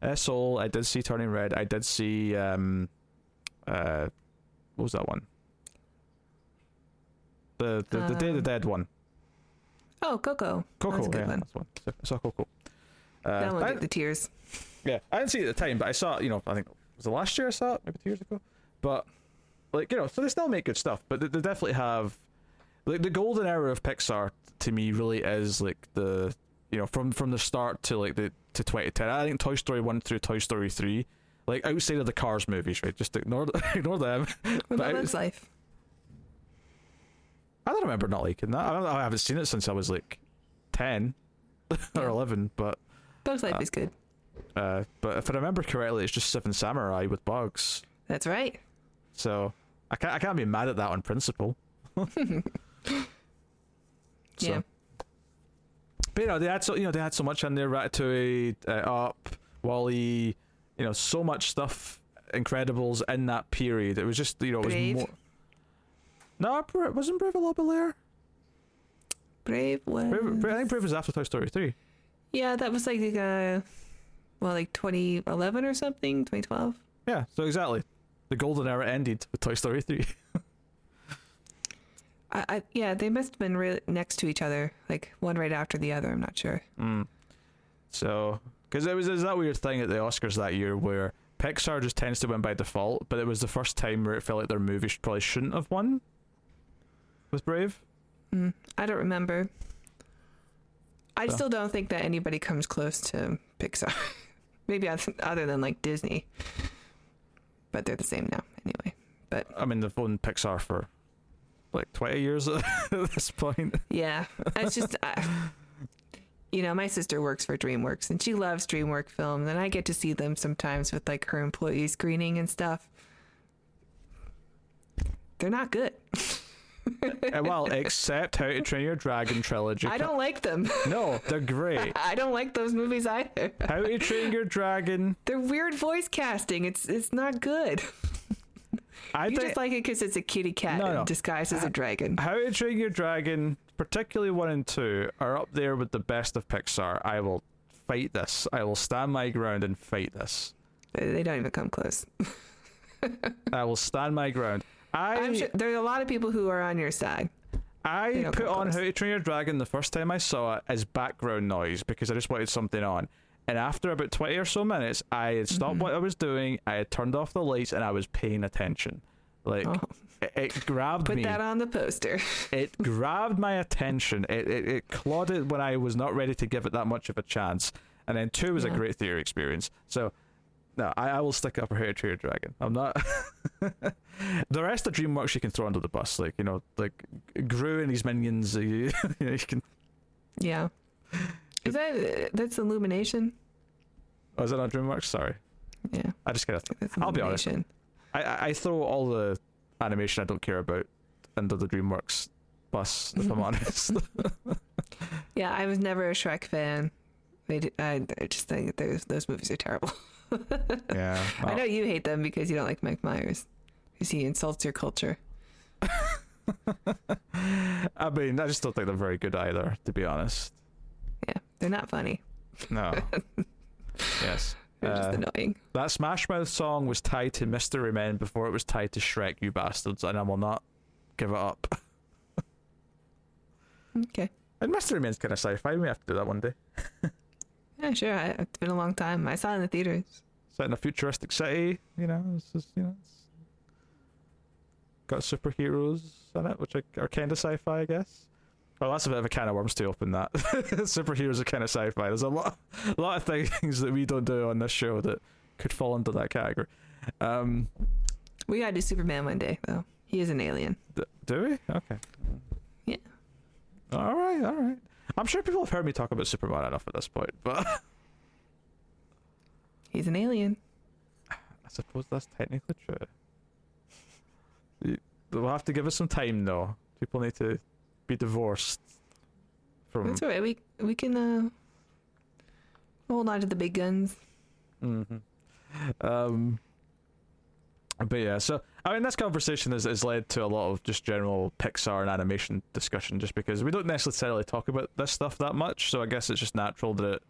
uh, Soul. I did see Turning Red. I did see um, uh, what was that one? The the, the Day of the Um, Dead one. Oh, Coco. Coco, That's a good yeah, one. that's one. I saw Coco. Uh, that one I- the tears. yeah, I didn't see it at the time, but I saw. You know, I think was it last year I saw it, maybe two years ago. But like you know, so they still make good stuff, but they, they definitely have like the golden era of Pixar to me really is like the you know from from the start to like the to 2010. I think Toy Story one through Toy Story three, like outside of the Cars movies, right? Just ignore <laughs> ignore them. What But about I- Bugs Life? I don't remember not liking that. I, don't, I haven't seen it since I was like ten <laughs> or Yeah. eleven, but. Bugs Life uh, is good. Uh, but if I remember correctly, it's just Seven Samurai with bugs. That's right. So I can't I can't be mad at that on principle. <laughs> So- Yeah. But you know they had so you know they had so much in there. Ratatouille, uh, Up, WALL-E, you know so much stuff, Incredibles in that period. It was just you know it was Brave. more. No, Bra- wasn't Brave a little bit later? Brave was. Brave, Brave, I think Brave was after Toy Story three. Yeah, that was like uh, well, like 2011 or something, 2012. Yeah, so exactly. The golden era ended with Toy Story three. <laughs> I, I yeah, they must have been really next to each other, like one right after the other. I'm not sure. Mm. So, because it was, it was that weird thing at the Oscars that year where Pixar just tends to win by default, but it was the first time where it felt like their movie probably shouldn't have won. Was Brave? Mm, I don't remember. I So- still don't think that anybody comes close to Pixar. <laughs> Maybe other than like Disney, but they're the same now anyway. But I mean, they've owned Pixar for like 20 years <laughs> at this point. Yeah, it's just, uh, you know, my sister works for DreamWorks and she loves DreamWorks films, and I get to see them sometimes with like her employee screening and stuff. They're not good. <laughs> Well, except How to Train Your Dragon trilogy. I don't like them. No, they're great. <laughs> I don't like those movies either. How to Train Your Dragon. They're weird voice casting. It's it's not good. I You think just like it because it's a kitty cat No, no. disguised as a dragon. How to Train Your Dragon, particularly one and two, are up there with the best of Pixar. I will fight this. I will stand my ground and fight this. They don't even come close. <laughs> I will stand my ground. I I'm sure there are a lot of people who are on your side. I put on close. How to Train Your Dragon the first time I saw it as background noise because I just wanted something on. And after about twenty or so minutes, I had stopped Mm-hmm. what I was doing. I had turned off the lights and I was paying attention. Like Oh, it, it grabbed put me. that on the poster. it <laughs> grabbed my attention. It, it it clawed it when I was not ready to give it that much of a chance. And then two was a great theater experience. So no, I, I will stick up for How to Your Dragon. I'm not. <laughs> the rest of DreamWorks you can throw under the bus, like you know, like Gru and his minions. You, you, <laughs> know, you can. Yeah. Is that that's Illumination? Oh, is that not DreamWorks? Sorry, Yeah, I just gotta. I'll be honest. I, I throw all the animation I don't care about under the DreamWorks bus. If I'm <laughs> honest. <laughs> Yeah, I was never a Shrek fan. They did, I, I just think those those movies are terrible. <laughs> yeah. I know you hate them because you don't like Mike Myers, because he insults your culture. I mean, I just don't think they're very good either, to be honest. Yeah, they're not funny. No. <laughs> yes. They're just Uh, annoying. that Smash Mouth song was tied to Mystery Men before it was tied to Shrek, you bastards, and I will not give it up. <laughs> Okay. And Mystery Men's kind of sci-fi. We have to do that one day. <laughs> Yeah, sure. I, it's been a long time. I saw it in the theaters. Set in a futuristic city, you know. It's just, you know, it's got superheroes in it, which are, are kind of sci-fi, I guess. Well, that's a bit of a can of worms to open that. <laughs> superheroes are kind of sci-fi. There's a lot, a <laughs> lot of things that we don't do on this show that could fall into that category. Um, We gotta do Superman one day, though. He is an alien. D- do we? Okay. Yeah. All right, all right. I'm sure people have heard me talk about Superman enough at this point, but <laughs> He's an alien. I suppose that's technically true. They'll have to give us some time, though. People need to be divorced from. That's all right. We we can uh, hold on to the big guns. Mm-hmm. Um. but yeah, so I mean, this conversation has, has led to a lot of just general Pixar and animation discussion, just because we don't necessarily talk about this stuff that much. So I guess it's just natural that it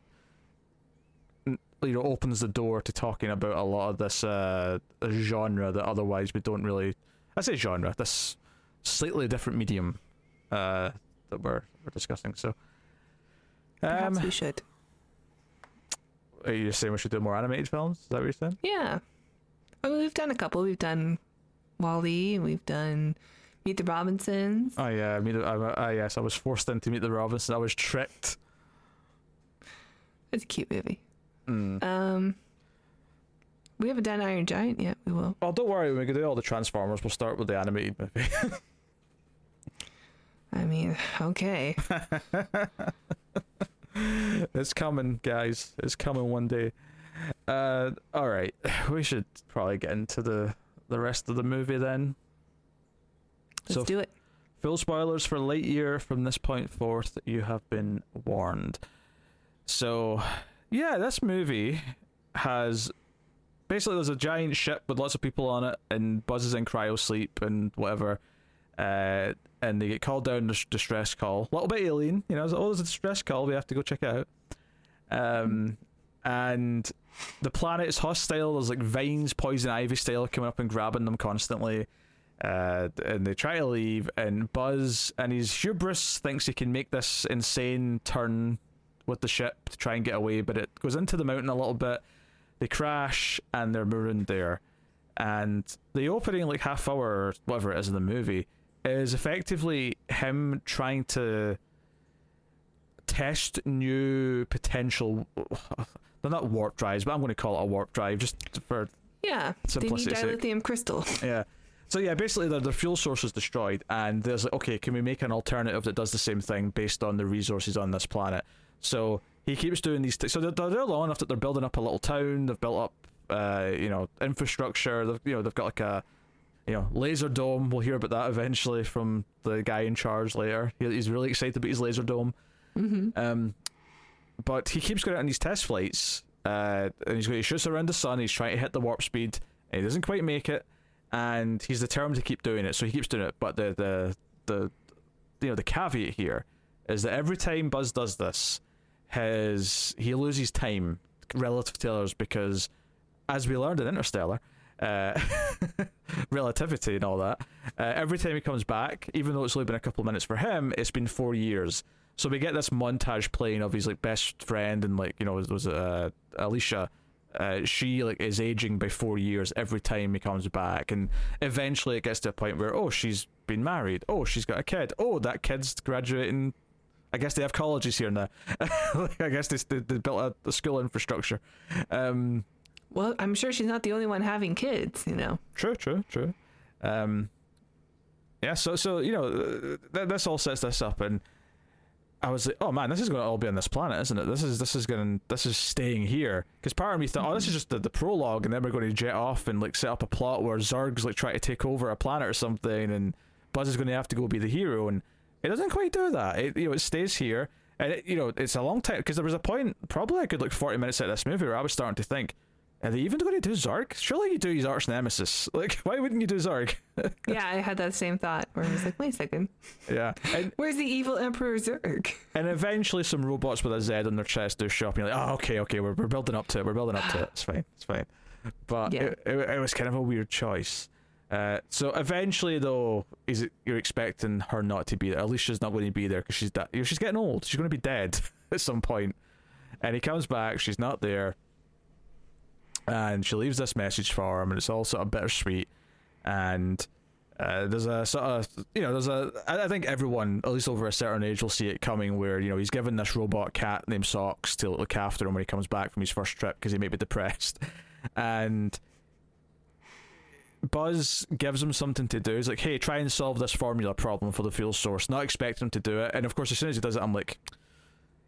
you know opens the door to talking about a lot of this uh, genre that otherwise we don't really. I say genre, this slightly different medium uh, that we're we're discussing. So, Perhaps um, we should. are you saying we should do more animated films? Is that what you're saying? Yeah. I mean, we've done a couple. We've done WALL-E. And we've done Meet the Robinsons. Oh yeah, meet. mean, I, I, yes, I was forced into meet the Robinsons. I was tricked. It's a cute movie. Mm. Um, we haven't done Iron Giant yet. We will. Oh, don't worry. When we do all the Transformers, we'll start with the animated movie. <laughs> I mean, <laughs> okay. <laughs> it's coming, guys. It's coming one day. Uh, all right. <sighs> We should probably get into the the rest of the movie then. Let's So- do it. Full spoilers for Lightyear from this point forth. You have been warned. So, yeah, this movie has basically there's a giant ship with lots of people on it, and buzzes in cryo sleep and whatever. Uh, and they get called down this distress call. A little bit alien, you know. Like, oh, there's a distress call. We have to go check it out. Um, and the planet is hostile. There's like vines, poison ivy style, coming up and grabbing them constantly. Uh, and they try to leave, and Buzz and his hubris thinks he can make this insane turn with the ship to try and get away, but it goes into the mountain a little bit. They crash, and they're marooned there. And the opening, like half hour whatever it is in the movie, is effectively him trying to test new potential. <laughs> They're not warp drives, but I'm going to call it a warp drive just for Yeah. They need dilithium crystal. <laughs> yeah. So yeah, basically their, their fuel source is destroyed, and there's like, okay, can we make an alternative that does the same thing based on the resources on this planet? So he keeps doing these. T- so they're, they're long enough that they're building up a little town. They've built up, uh, you know, infrastructure. They've, you know, they've got like a, you know, laser dome. We'll hear about that eventually from the guy in charge later. He, he's really excited about his laser dome. hmm Um, but he keeps going out on these test flights, uh, and he's going. He shoots around the sun. He's trying to hit the warp speed, and he doesn't quite make it. And he's determined to keep doing it, so he keeps doing it. But the the the you know the caveat here is that every time Buzz does this, his he loses time relative to others because, as we learned in Interstellar, uh, <laughs> relativity and all that. Uh, every time he comes back, even though it's only been a couple of minutes for him, it's been four years. So we get this montage playing of his like best friend and like you know was, was uh, Alisha. Uh, she like is aging by four years every time he comes back, and eventually it gets to a point where oh she's been married, oh she's got a kid, oh that kid's graduating. I guess they have colleges here now. <laughs> I guess they, they, they built a, a school infrastructure. Um, Well, I'm sure she's not the only one having kids. You know. True, true, true. Um, yeah, so so you know th- this all sets this up, and I was like, oh man, this is going to all be on this planet, isn't it? This is this is going this is staying here because part of me thought, oh, this is just the, the prologue, and then we're going to jet off and like set up a plot where Zurg's like trying to take over a planet or something, and Buzz is going to have to go be the hero, and it doesn't quite do that. It you know it stays here. And it, you know it's a long time because there was a point, probably a good like forty minutes at this movie, where I was starting to think, are they even going to do Zurg? Surely you do his arch nemesis. <laughs> Like, why wouldn't you do Zurg? <laughs> yeah, I had that same thought where I was like, wait a second, yeah. And, <laughs> where's the evil Emperor Zurg? and eventually some robots with a Z on their chest do show up and you're like, oh, okay, okay, we're, we're building up to it. We're building up to it. It's fine. It's fine. But Yeah. it, it, it was kind of a weird choice. Uh, so eventually, though, is it you're expecting her not to be there? Alisha's not going to be there because she's da- you know, she's getting old. She's going to be dead at some point. And he comes back. She's not there. And she leaves this message for him, and it's all sort of bittersweet. And uh, there's a sort of you know there's a I think everyone at least over a certain age will see it coming where you know he's given this robot cat named Socks to look after him when he comes back from his first trip because he may be depressed, <laughs> and Buzz gives him something to do. He's like, "Hey, try and solve this formula problem for the fuel source." Not expecting him to do it, and of course, as soon as he does it, I'm like,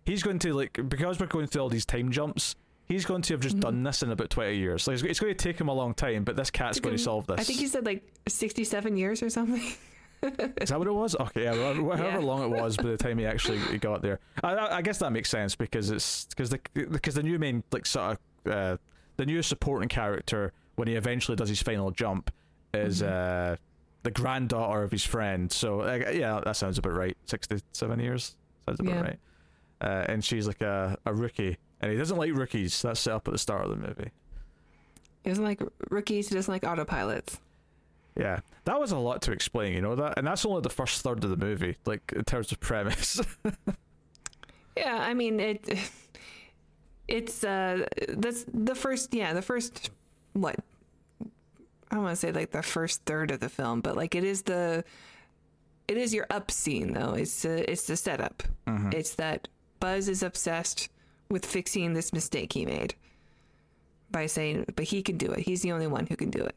he's going to like because we're going through all these time jumps. He's going to have just Mhm. done this in about twenty years. Like it's, going to take him a long time, but this cat's going to solve this. I think he said like 67 years or something. <laughs> Is that what it was? Okay, yeah, however Yeah. long it was by the time he <laughs> actually got there. I, I guess that makes sense because it's because the because the new main like sort of uh, the new supporting character when he eventually does his final jump is uh, the granddaughter of his friend. So uh, yeah, that sounds about right. Sixty-seven years sounds about Yeah. right. Uh, and she's like a, a rookie, and he doesn't like rookies. That's set up at the start of the movie. He doesn't like rookies. He doesn't like autopilots. Yeah, that was a lot to explain, you know that, and that's only the first third of the movie, like in terms of premise. <laughs> Yeah, I mean it. It's uh, that's the first. Yeah, the first. What? I don't want to say like the first third of the film, but like it is the. It is your up scene though. It's uh, it's the setup. It's that Buzz is obsessed with fixing this mistake he made. By saying, but he can do it. He's the only one who can do it.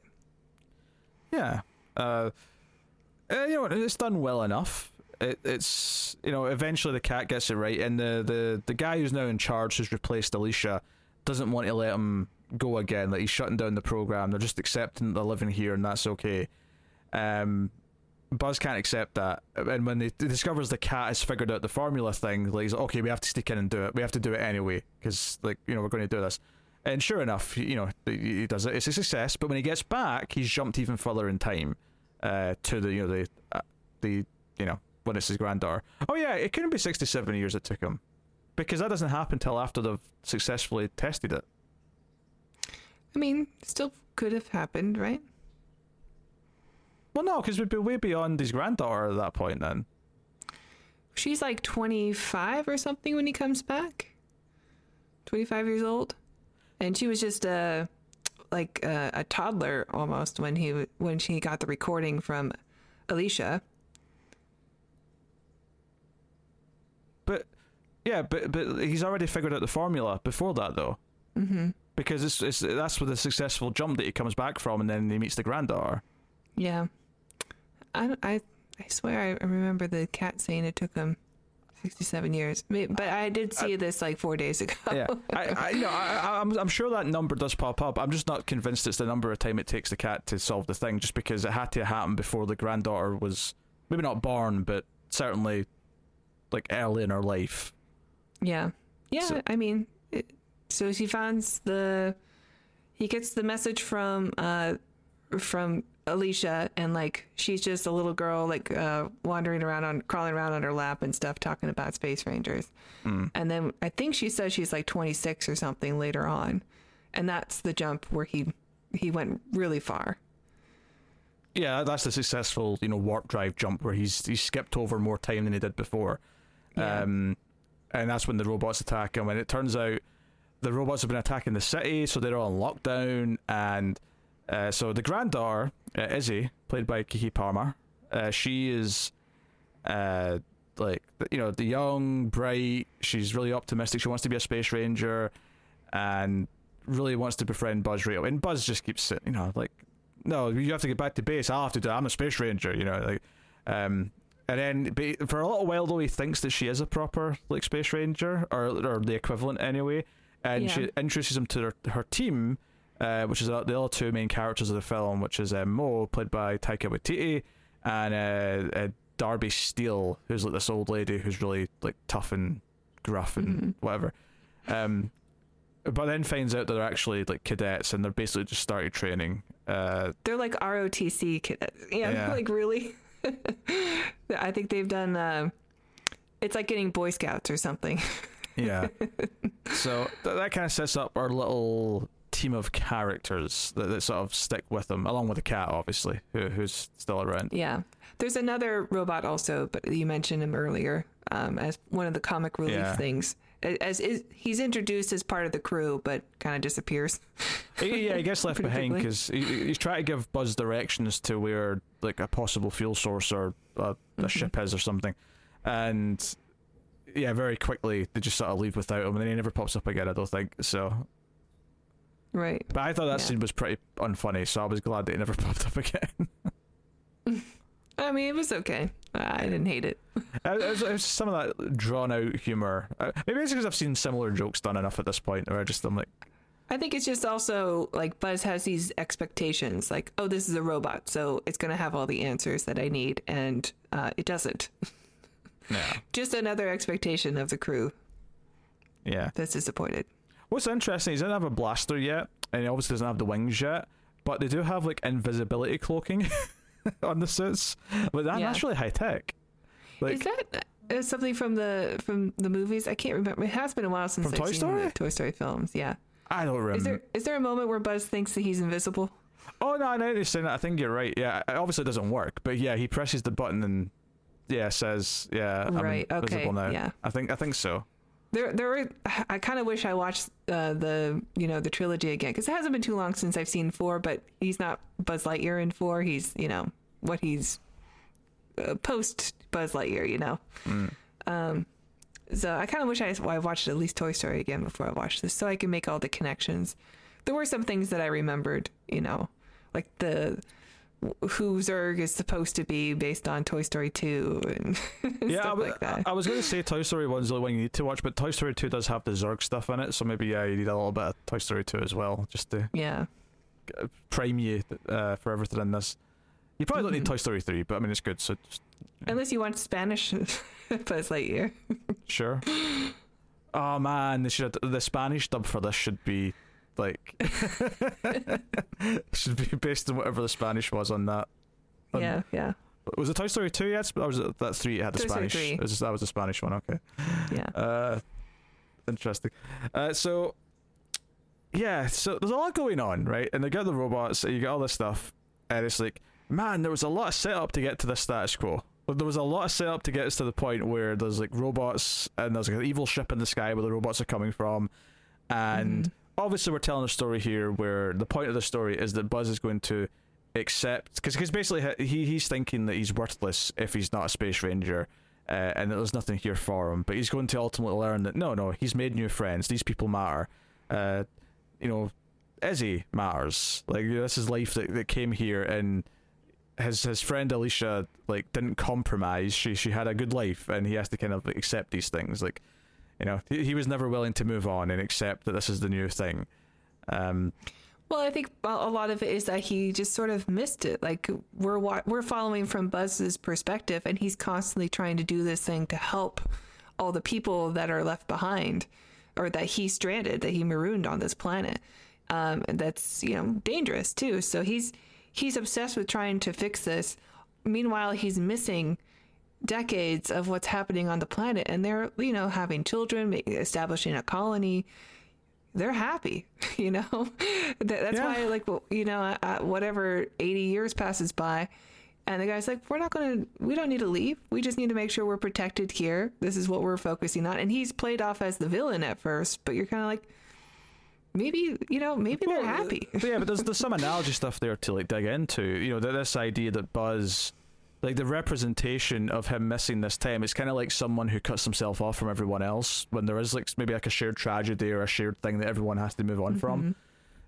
Yeah. Uh, uh, you know, it's done well enough. It, it's you know, eventually the cat gets it right, and the, the the guy who's now in charge, who's replaced Alisha, doesn't want to let him go again. Like he's shutting down the program. They're just accepting that they're living here, and that's okay. Um, Buzz can't accept that, and when he discovers the cat has figured out the formula thing, like he's like, okay, we have to sneak in and do it. We have to do it anyway because like you know we're going to do this. And sure enough, you know he he does it. It's a success. But when he gets back, he's jumped even further in time uh, to the you know the uh, the you know when it's his granddaughter. Oh yeah, it couldn't be sixty-seven years it took him because that doesn't happen till after they've successfully tested it. I mean, still could have happened, right? Well, no, because we'd be way beyond his granddaughter at that point. Then She's like 25 or something when he comes back. 25 years old. And she was just a like a, a toddler almost when he when she got the recording from Alisha. But yeah, but but he's already figured out the formula before that though. Mm-hmm. Because it's, it's that's with the successful jump that he comes back from, and then he meets the granddaughter. Yeah. I I I swear I I remember the cat saying it took him 67 years. But I did see this like 4 days ago. Yeah, <laughs> I, I know I, I- I'm I'm sure that number does pop up. I'm just not convinced it's the number of time it takes the cat to solve the thing, just because it had to happen before the granddaughter was maybe not born, but certainly like early in her life. Yeah. Yeah, So- I mean, it, so he finds the he gets the message from uh from Alisha and like she's just a little girl like uh wandering around on crawling around on her lap and stuff talking about space rangers. And then I think she says she's like 26 or something later on. And that's the jump where he he went really far. Yeah, that's the successful you know warp drive jump where he's he's skipped over more time than he did before. Yeah. Um, and that's when the robots attack him. And it turns out the robots have been attacking the city, so they're all on lockdown. And uh, so the granddaughter, uh, Izzy, played by Keke Palmer, uh, she is uh, like you know the young, bright. She's really optimistic. She wants to be a space ranger, and really wants to befriend Buzz right. And Buzz just keeps saying, you know, like, no, you have to get back to base. I have to do. it. I'm a space ranger, you know, like, um. And then, for a little while though, he thinks that she is a proper like space ranger, or or the equivalent anyway. And she introduces him to her, her team, uh, which is uh, the other two main characters of the film, which is uh, Mo, played by Taika Waititi, and uh, uh, Darby Steel, who's like this old lady who's really like tough and gruff and whatever. Um, but then finds out that they're actually like cadets, and they're basically just started training. Uh, They're like ROTC cadets. Yeah, Yeah. <laughs> like really. <laughs> I think they've done. Uh, it's like getting Boy Scouts or something. Yeah. <laughs> so th- that kind of sets up our little team of characters that, that sort of stick with them, along with the cat, obviously, who, who's still around. Yeah. There's another robot also, but you mentioned him earlier um, as one of the comic relief Yeah. things. As is, he's introduced as part of the crew, but kind of disappears. He- yeah, he gets <laughs> left behind because he, he's trying to give Buzz directions to where like a possible fuel source or a, a ship is or something, and yeah, very quickly they just sort of leave without him, and then he never pops up again. I don't think so. Right. But I thought that Yeah. scene was pretty unfunny, so I was glad that it never <laughs> popped up again. <laughs> I mean, it was okay. I didn't hate <laughs> it. it, was, it was some of that drawn out humor. Uh, maybe it's because I've seen similar jokes done enough at this point, where I just I'm like, I think it's just also like Buzz has these expectations, like, oh, this is a robot, so it's going to have all the answers that I need, and uh, it doesn't. yeah, Just another expectation of the crew yeah. that's disappointed. What's interesting he doesn't have a blaster yet, and he obviously doesn't have the wings yet. but they do have like invisibility cloaking <laughs> on the suits. But that, Yeah. that's really high tech. Like, Is that uh, something from the from the movies? I can't remember. It has been a while since From I've Toy seen Story? the Toy Story films. Yeah. I don't remember. Is there is there a moment where Buzz thinks that he's invisible? Oh no, I know you're saying that. I think you're right. Yeah, Obviously, it obviously doesn't work, but yeah, he presses the button and yeah, says yeah, I'm Right, okay, visible now. yeah. I think I think so. There, there. Were, I kind of wish I watched uh, the, you know, the trilogy again because it hasn't been too long since I've seen four. But he's not Buzz Lightyear in four. He's, you know, what he's uh, post Buzz Lightyear. You know. Mm. Um, so I kind of wish I, I watched at least Toy Story again before I watched this, so I can make all the connections. There were some things that I remembered, you know, like the who Zurg is supposed to be based on Toy Story two and <laughs> yeah, I, stuff w- like that. I was going to say Toy Story one's the only one you need to watch, but Toy Story two does have the Zurg stuff in it, so maybe yeah, you need a little bit of Toy Story two as well, just to yeah. prime you uh, for everything in this. You probably don't need Mhm. Toy Story three, but I mean it's good. So just, Unless you want Spanish <laughs> Buzz Lightyear. sure. <laughs> Oh man, they should the Spanish dub for this should be like <laughs> should be based on whatever the Spanish was on that. Um, yeah, yeah, Was it Toy Story two yet? Or was it that three? It had the Toy Story Spanish. 3. Was- that was the Spanish one. Okay. yeah. Uh, interesting. Uh, so yeah, so there's a lot going on, right? And they got the robots, and you got all this stuff, and it's like, man, there was a lot of setup to get to the status quo. But There was a lot of setup to get us to the point where there's like robots, and there's like an evil ship in the sky where the robots are coming from, and Mhm. Obviously we're telling a story here where the point of the story is that Buzz is going to accept because because basically he he's thinking that he's worthless if he's not a space ranger uh, and that there's nothing here for him but he's going to ultimately learn that no no he's made new friends these people matter. Uh, you know Izzy matters. Like this is life that, that came here and his his friend Alisha like didn't compromise. She she had a good life and he has to kind of accept these things. Like you know he, he was never willing to move on and accept that this is the new thing um Well, I think a lot of it is that he just sort of missed it. Like we're we're following from Buzz's perspective, and he's constantly trying to do this thing to help all the people that are left behind, or that he stranded, that he marooned on this planet. Um, that's you know dangerous too. So he's he's obsessed with trying to fix this. Meanwhile, he's missing decades of what's happening on the planet, and they're you know having children, establishing a colony they're happy, <laughs> you know. <laughs> That, that's Yeah. why, like, you know, whatever eighty years passes by, and the guy's like, "We're not gonna, we don't need to leave. We just need to make sure we're protected here. This is what we're focusing on." And he's played off as the villain at first, but you're kind of like, maybe, you know, maybe they're happy. But yeah, but there's there's some <laughs> analogy stuff there to like dig into. You know, this idea that Buzz, like the representation of him missing this time, it's kind of like someone who cuts himself off from everyone else when there is like maybe like a shared tragedy or a shared thing that everyone has to move on from.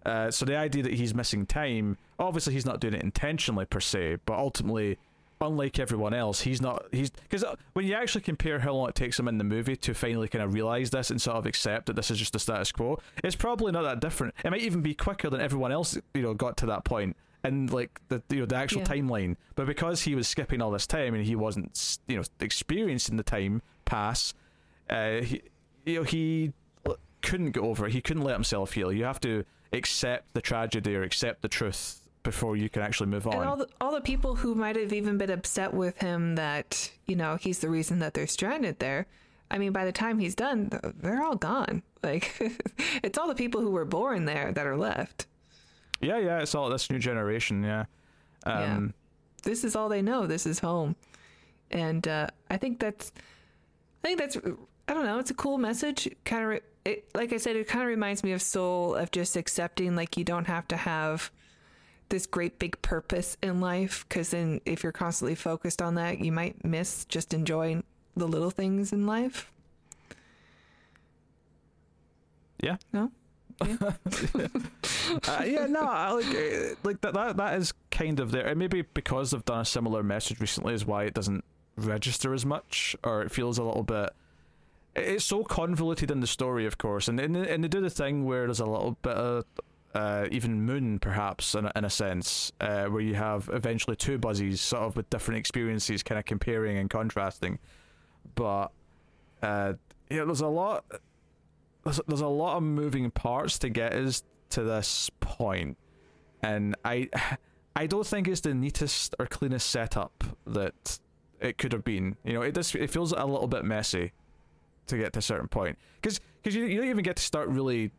Uh, so the idea that he's missing time, obviously he's not doing it intentionally per se, but ultimately, unlike everyone else, he's not. He's because when you actually compare how long it takes him in the movie to finally kind of realize this and sort of accept that this is just the status quo, it's probably not that different. It might even be quicker than everyone else, you know, got to that point and like the you know the actual Yeah. timeline. But because he was skipping all this time and he wasn't, you know, experiencing the time pass, uh, he, you know, he couldn't get over it. He couldn't let himself heal. You have to accept the tragedy or accept the truth before you can actually move on. And all the all the people who might have even been upset with him that you know he's the reason that they're stranded there. I mean, by the time he's done, they're all gone. Like, <laughs> it's all the people who were born there that are left. Yeah, yeah, it's all this new generation. Yeah, um, this is all they know. This is home, and uh, I think that's, I think that's, I don't know. It's a cool message. Kind of, re- it, like I said, it kind of reminds me of Soul of just accepting like you don't have to have this great big purpose in life because then if you're constantly focused on that, you might miss just enjoying the little things in life. yeah. No, <laughs> <laughs> uh, yeah, no, I like uh, like that, that. That is kind of there, and maybe because they've done a similar message recently, is why it doesn't register as much, or it feels a little bit. It's so convoluted in the story, of course, and and, and they do the thing where there's a little bit of uh, even moon, perhaps in a, in a sense, uh, where you have eventually two buzzies, sort of with different experiences, kind of comparing and contrasting. But uh, yeah, there's a lot there's, there's a lot of moving parts to get us to this point and I <sighs> I don't think it's the neatest or cleanest setup that it could have been. You know, it just it feels a little bit messy to get to a certain point because because you, you don't even get to start really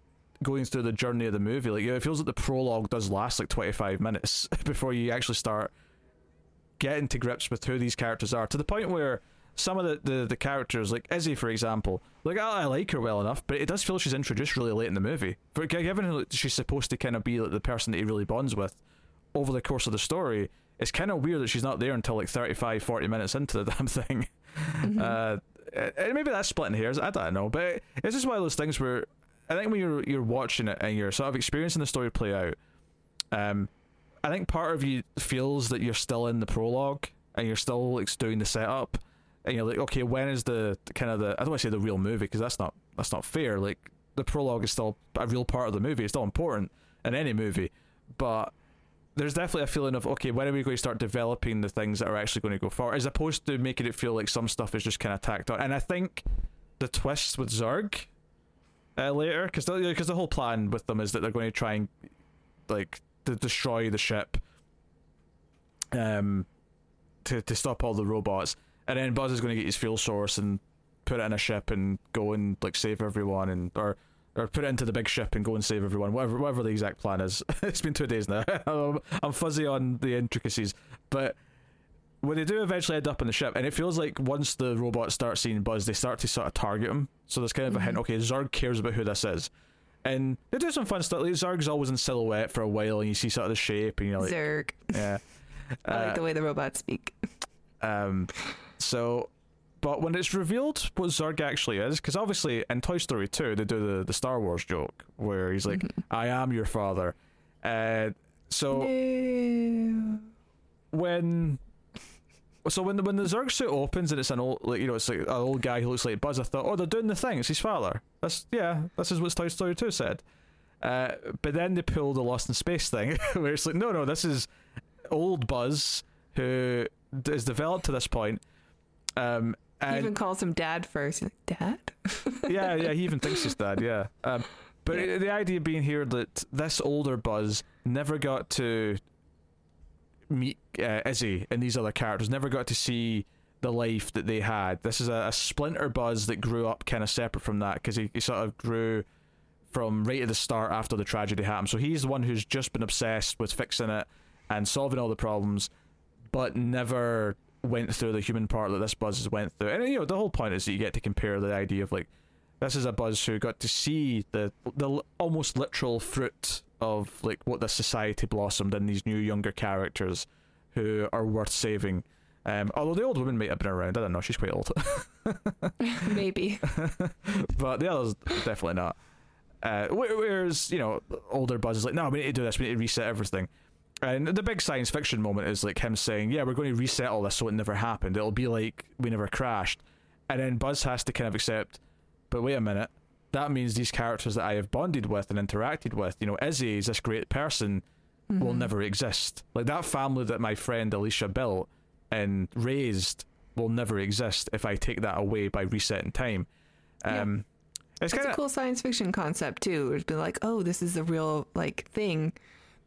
going through the journey of the movie. Like you know, it feels like the prologue does last like twenty five minutes <laughs> before you actually start getting to grips with who these characters are to the point where some of the, the, the characters, like Izzy, for example, like I, I like her well enough, but it does feel she's introduced really late in the movie. For given that she's supposed to kind of be like the person that he really bonds with over the course of the story, it's kind of weird that she's not there until like 35, 40 minutes into the <laughs> damn thing. Mm-hmm. Uh, and maybe that's splitting hairs. I don't know, but it's just one of those things where I think when you're you're watching it and you're sort of experiencing the story play out, um, I think part of you feels that you're still in the prologue and you're still like doing the setup, and you're like, okay, when is the kind of the I don't want to say the real movie because that's not that's not fair. Like the prologue is still a real part of the movie. It's still important in any movie, but there's definitely a feeling of okay, when are we going to start developing the things that are actually going to go forward, as opposed to making it feel like some stuff is just kind of tacked on. And I think the twists with Zurg uh, later, because because the, the whole plan with them is that they're going to try and like to destroy the ship, um, to to stop all the robots, and then Buzz is going to get his fuel source and put it in a ship and go and like save everyone and or or put it into the big ship and go and save everyone. Whatever whatever the exact plan is. <laughs> it's been two days now. <laughs> I'm fuzzy on the intricacies, but when they do eventually end up in the ship, and it feels like once the robots start seeing Buzz, they start to sort of target him. So there's kind of mm-hmm. a hint. Mm-hmm. Okay, Zurg cares about who this is, and they do some fun stuff. Like Zurg's always in silhouette for a while, and you see sort of the shape, and you're like, Zurg. Yeah. <laughs> I like uh, the way the robots speak. Um, so, but when it's revealed what Zurg actually is, because obviously in Toy Story 2, they do the, the Star Wars joke where he's like, mm-hmm. I am your father. Uh, so, no. when so when the when the Zurg suit opens and it's an old like you know it's like an old guy who looks like Buzz, I thought, oh, they're doing the thing. It's his father. That's yeah. This is what Toy Story Two said. Uh, but then they pull the Lost in Space thing, <laughs> where it's like, no, no, this is old Buzz who is developed to this point. Um, he even calls him dad first. Like, dad? <laughs> yeah, yeah. He even thinks he's dad. Yeah. Um, but yeah. the idea being here that this older Buzz never got to meet uh, Izzy and these other characters, never got to see the life that they had. This is a, a splinter Buzz that grew up kind of separate from that because he, he sort of grew from right at the start after the tragedy happened. So he's the one who's just been obsessed with fixing it and solving all the problems, but never went through the human part that this Buzz has went through. And you know, the whole point is that you get to compare the idea of like this is a Buzz who got to see the the almost literal fruit of like what the society blossomed in these new younger characters who are worth saving. Um, although the old woman might have been around, I don't know. She's quite old. <laughs> Maybe. <laughs> but the others definitely not. Uh, whereas you know, older Buzz is like, no, we need to do this. We need to reset everything. And the big science fiction moment is like him saying, "Yeah, we're going to reset all this so it never happened. It'll be like we never crashed." And then Buzz has to kind of accept, but wait a minute, that means these characters that I have bonded with and interacted with, you know, Izzy is this great person, mm-hmm. will never exist. Like that family that my friend Alisha built and raised will never exist if I take that away by resetting time. Um, yeah. It's, it's kinda... a cool science fiction concept too. It's been like, oh, this is a real like thing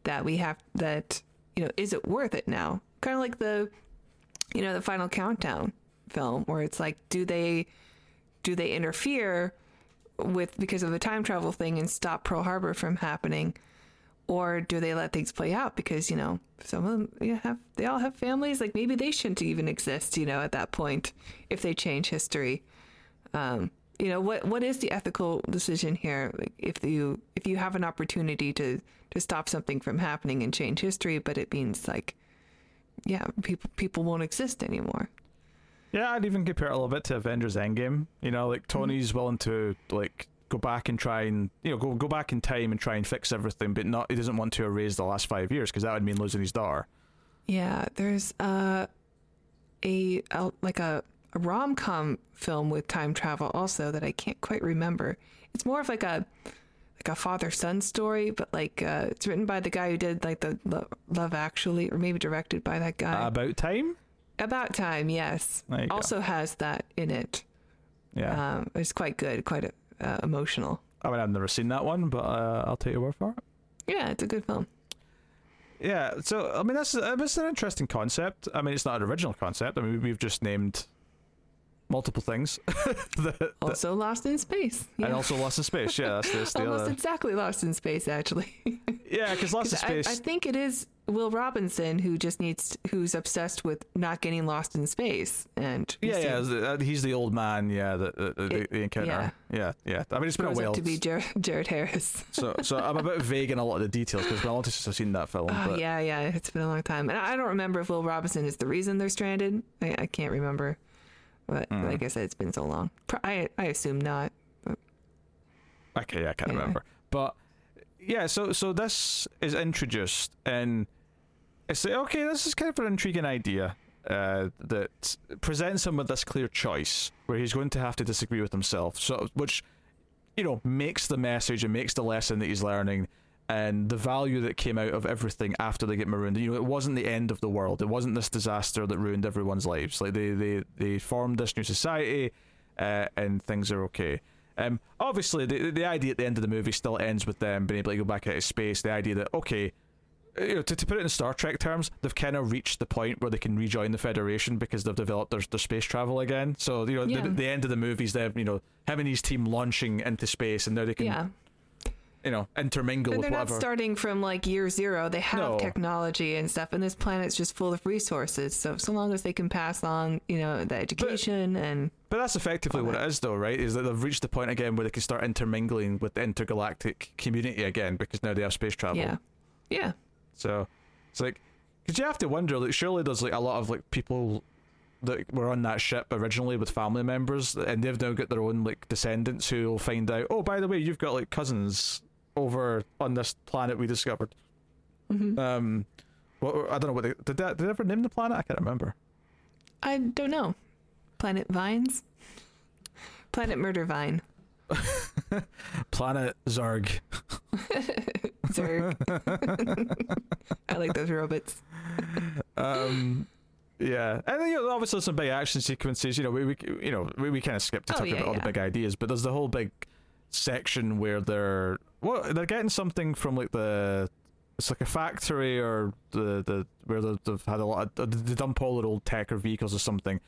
that we have that you know, is it worth it now? Kind of like the, you know, the Final Countdown film, where it's like, do they, do they interfere? with because of the time travel thing and stop Pearl Harbor from happening? Or do they let things play out because, you know, some of them you know, have they all have families, like maybe they shouldn't even exist, you know, at that point if they change history. Um, you know, what what is the ethical decision here? If you if you have an opportunity to to stop something from happening and change history, but it means like yeah, people people won't exist anymore. Yeah, I'd even compare it a little bit to Avengers Endgame. You know, like mm-hmm. Tony's mm-hmm. willing to like go back and try and you know go go back in time and try and fix everything, but not he doesn't want to erase the last five years because that would mean losing his daughter. Yeah, there's uh, a, a like a, a rom com film with time travel also that I can't quite remember. It's more of like a like a father son story, but like uh, it's written by the guy who did like the Love Actually, or maybe directed by that guy. About time. About Time, yes. Also go. has that in it. Yeah. Um, it's quite good, quite uh, emotional. I mean, I've never seen that one, but uh, I'll take your word for it. Yeah, it's a good film. Yeah, so I mean that's that's an interesting concept. I mean it's not an original concept. I mean we've just named multiple things. <laughs> the, Also lost in space. and also Lost in Space. Yeah, that's, that's Almost other. exactly lost in space, actually. <laughs> Yeah, because Lost in 'Cause I, Space. I think it is Will Robinson who just needs, who's obsessed with not getting lost in space, and yeah, yeah, uh, he's the old man. Yeah, the the, the, encounter. Yeah. yeah, I mean it's been a while. to be Jar- Jared Harris. so so I'm a bit vague in a lot of the details because I wanted to have seen that film. Oh, but yeah, yeah, it's been a long time, and I don't remember if Will Robinson is the reason they're stranded. I, I can't remember, but Mm. like I said, it's been so long. I I assume not. Okay, yeah, I can't Anyway. remember. But yeah, so so this is introduced and it's like, okay, this is kind of an intriguing idea uh, that presents him with this clear choice where he's going to have to disagree with himself. So which you know makes the message and makes the lesson that he's learning and the value that came out of everything after they get marooned. You know, it wasn't the end of the world. It wasn't this disaster that ruined everyone's lives. Like they they they formed this new society, uh, and things are okay. Um, obviously, the the idea at the end of the movie still ends with them being able to go back out of space. The idea that okay, you know, to, to put it in Star Trek terms, they've kind of reached the point where they can rejoin the Federation because they've developed their, their space travel again. So you know, Yeah. the, the end of the movie is them, you know, having his team launching into space, and now they can, Yeah, you know, intermingle and with they're whatever. not starting from like year zero. They have No. technology and stuff, and this planet's just full of resources. So so long as they can pass on, you know, the education and But that's effectively what it is, though, right? Is that they've reached the point again where they can start intermingling with the intergalactic community again because now they have space travel. yeah, yeah. So it's like, because you have to wonder, like, surely there's like a lot of like people that were on that ship originally with family members, and they've now got their own like descendants who will find out. Oh, by the way, you've got like cousins over on this planet we discovered. hmm Um, what I don't know what they did. That, did they ever name the planet? I can't remember. I don't know. Planet Vines, Planet Murder Vine. <laughs> Planet Zarg. <laughs> Zurg. <laughs> I like those robots. um yeah and then you know, obviously some big action sequences you know we, we you know we, we kind of skipped to Oh, talk yeah, about all the big ideas but there's the whole big section where they're well they're getting something from like the it's like a factory or the the where they've, had a lot of they dump all their old tech or vehicles or something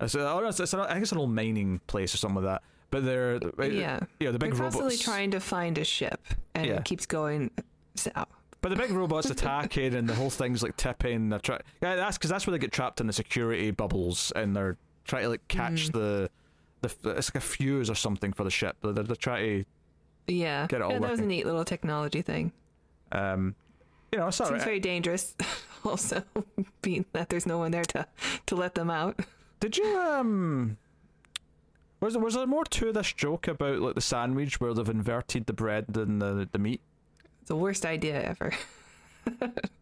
it's, it's, it's, an- I think it's an old mining place or something like that but they're Yeah, yeah the big they're constantly robots trying to find a ship, and Yeah. it keeps going south. But the big robot's <laughs> attacking, and the whole thing's like tipping. They're try- yeah, that's because that's where they get trapped in the security bubbles, and they're trying to like catch Mm. the, the it's like a fuse or something for the ship. They're, they're, trying Yeah, Get it all yeah, that was a neat little technology thing. um, you know, it's Seems very dangerous. <laughs> also, <laughs> being that there's no one there to to let them out. Did you um? Was there was there more to this joke about like the sandwich where they've inverted the bread and the the meat? The worst idea ever.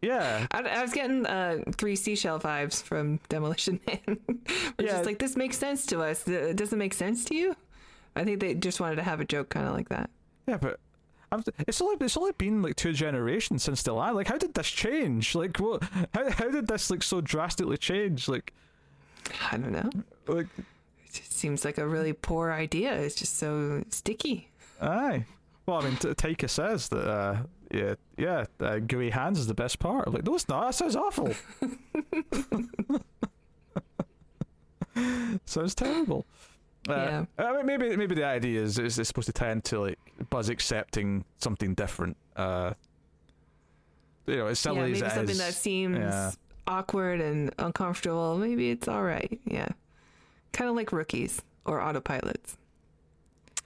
Yeah, <laughs> I, I was getting uh, three seashell vibes from Demolition Man. Which Yeah. is like this makes sense to us. It doesn't make sense to you. I think they just wanted to have a joke kind of like that. Yeah, but. I'm, it's only it's only been like two generations since the land. Like, how did this change? Like, what? How how did this like so drastically change? Like, I don't know. like It seems like a really poor idea. It's just so sticky. Aye. Well, I mean, T- Taika says that, uh, yeah, yeah, uh, gooey hands is the best part. I'm like, no, it's not. That sounds awful. <laughs> <laughs> sounds terrible. Uh, Yeah. I mean, maybe maybe the idea is, is it's supposed to tie into like Buzz accepting something different. Uh, you know, silly yeah, maybe something that seems yeah. awkward and uncomfortable. Maybe it's all right. Yeah, kind of like rookies or autopilots.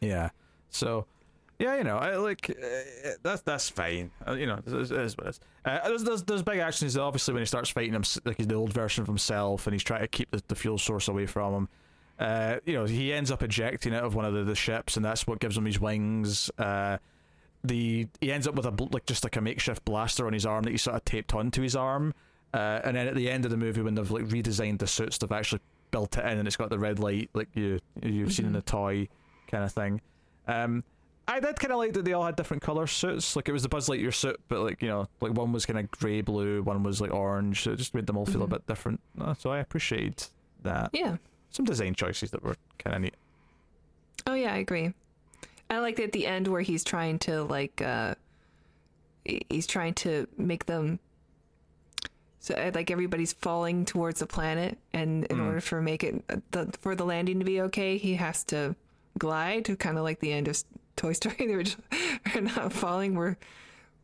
Yeah. So, yeah, you know, I like uh, that's that's fine. Uh, you know, it is, it is what it is. Uh, there's, there's there's big actions. Obviously, when he starts fighting him, like he's the old version of himself, and he's trying to keep the, the fuel source away from him. Uh, you know, he ends up ejecting out of one of the, the ships, and that's what gives him his wings. Uh, the he ends up with a bl- like just like a makeshift blaster on his arm that he sort of taped onto his arm. Uh, and then at the end of the movie, when they've like redesigned the suits, they've actually built it in, and it's got the red light like you you've seen in the toy kind of thing. Um, I did kind of like that they all had different color suits. Like it was the Buzz Lightyear suit, but like you know, like one was kind of grey blue, one was like orange. So it just made them all feel Mhm. a bit different. Uh, so I appreciate that. Yeah. Some design choices that were kind of neat. Oh yeah, I agree. I like that at the end where he's trying to like uh he's trying to make them So uh, like everybody's falling towards the planet, and in order for make it uh, the, for the landing to be okay, he has to glide, to kind of like the end of Toy Story. they were, just, we're not falling. We're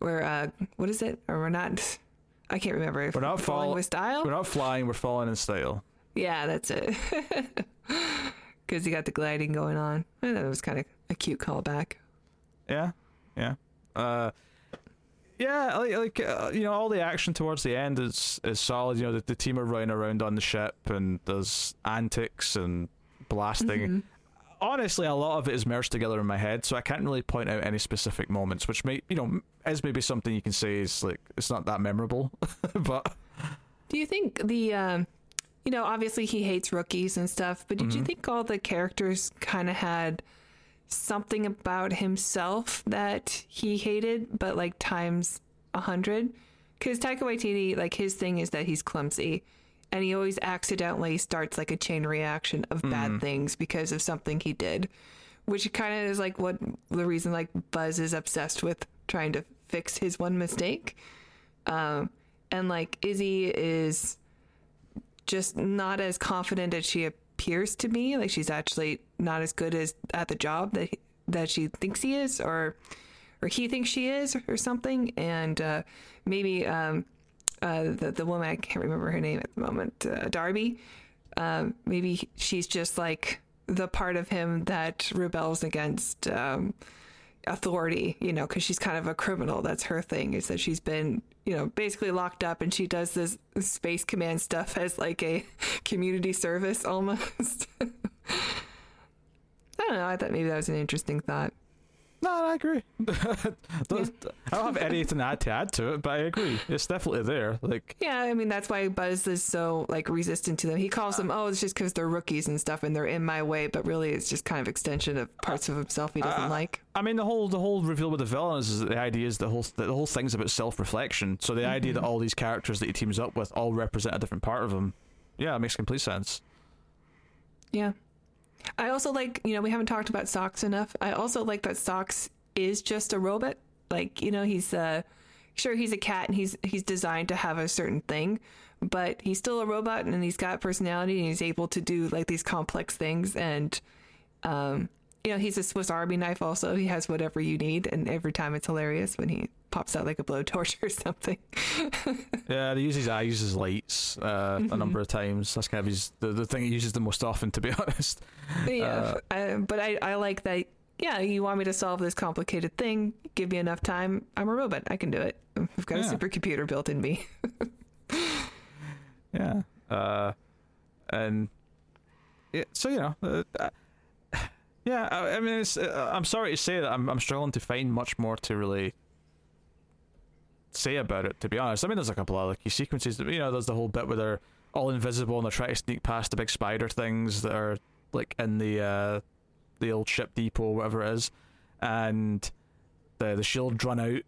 we're uh, what is it? Or we're not. I can't remember. We're not falling fall- with style. We're not flying, we're falling in style. Yeah, that's it. <laughs> Because you got the gliding going on. I thought it was kind of a cute callback. Yeah, yeah. Uh, yeah, like, like uh, you know, all the action towards the end is is solid. You know, the, the team are running around on the ship, and there's antics and blasting. Honestly, a lot of it is merged together in my head, so I can't really point out any specific moments, which may you know is maybe something you can say is like it's not that memorable, <laughs> but Do you think the, um, you know, obviously he hates rookies and stuff, but did you think all the characters kind of had something about himself that he hated, but like times a hundred? Because Taika Waititi, like his thing is that he's clumsy, and he always accidentally starts like a chain reaction of bad things because of something he did, which kind of is like what the reason like Buzz is obsessed with trying to fix his one mistake. Um, and like Izzy is just not as confident as she appears to be. Like she's actually not as good as at the job that he, that she thinks he is, or or he thinks she is, or something. And uh, maybe um, uh, the the woman I can't remember her name at the moment, uh, Darby. Um, maybe she's just like the part of him that rebels against um, authority, you know, because she's kind of a criminal. That's her thing, is that she's been, you know, basically locked up and she does this space command stuff as like a <laughs> community service almost. <laughs> I don't know. I thought maybe that was an interesting thought. No, I agree. <laughs> Those- I don't have anything to add to add to it, but I agree. It's definitely there. Like Yeah, I mean that's why Buzz is so like resistant to them. He calls them, "Oh, it's just because they're rookies and stuff, and they're in my way." But really, it's just kind of extension of parts of himself he doesn't like. I mean, the whole the whole reveal with the villains is that the idea is the whole the whole thing's about self reflection. So the idea that mm-hmm. all these characters that he teams up with all represent a different part of him, yeah, it makes complete sense. Yeah. I also like, you know, we haven't talked about Socks enough. I also like that Socks is just a robot. Like, you know, he's uh sure he's a cat and he's he's designed to have a certain thing, but he's still a robot and he's got personality and he's able to do like these complex things and um you know, he's a Swiss Army knife also. He has whatever you need and every time it's hilarious when he pops out like a blowtorch <laughs> or something. Yeah, they use his eyes as lights uh, a number of times. That's kind of his the, the thing he uses the most often, to be <laughs> honest. yeah, uh, but I, I like that. Yeah, you want me to solve this complicated thing? Give me enough time. I'm a robot. I can do it. I've got Yeah. a supercomputer built in me. <laughs> Yeah. Uh, and yeah, so you know, uh, uh, yeah. I, I mean, it's, uh, I'm sorry to say that I'm I'm struggling to find much more to really say about it. To be honest, I mean, there's a couple of key sequences. You know, there's the whole bit where they're all invisible and they're trying to sneak past the big spider things that are like in the uh, the old ship depot, whatever it is, and the the shield run out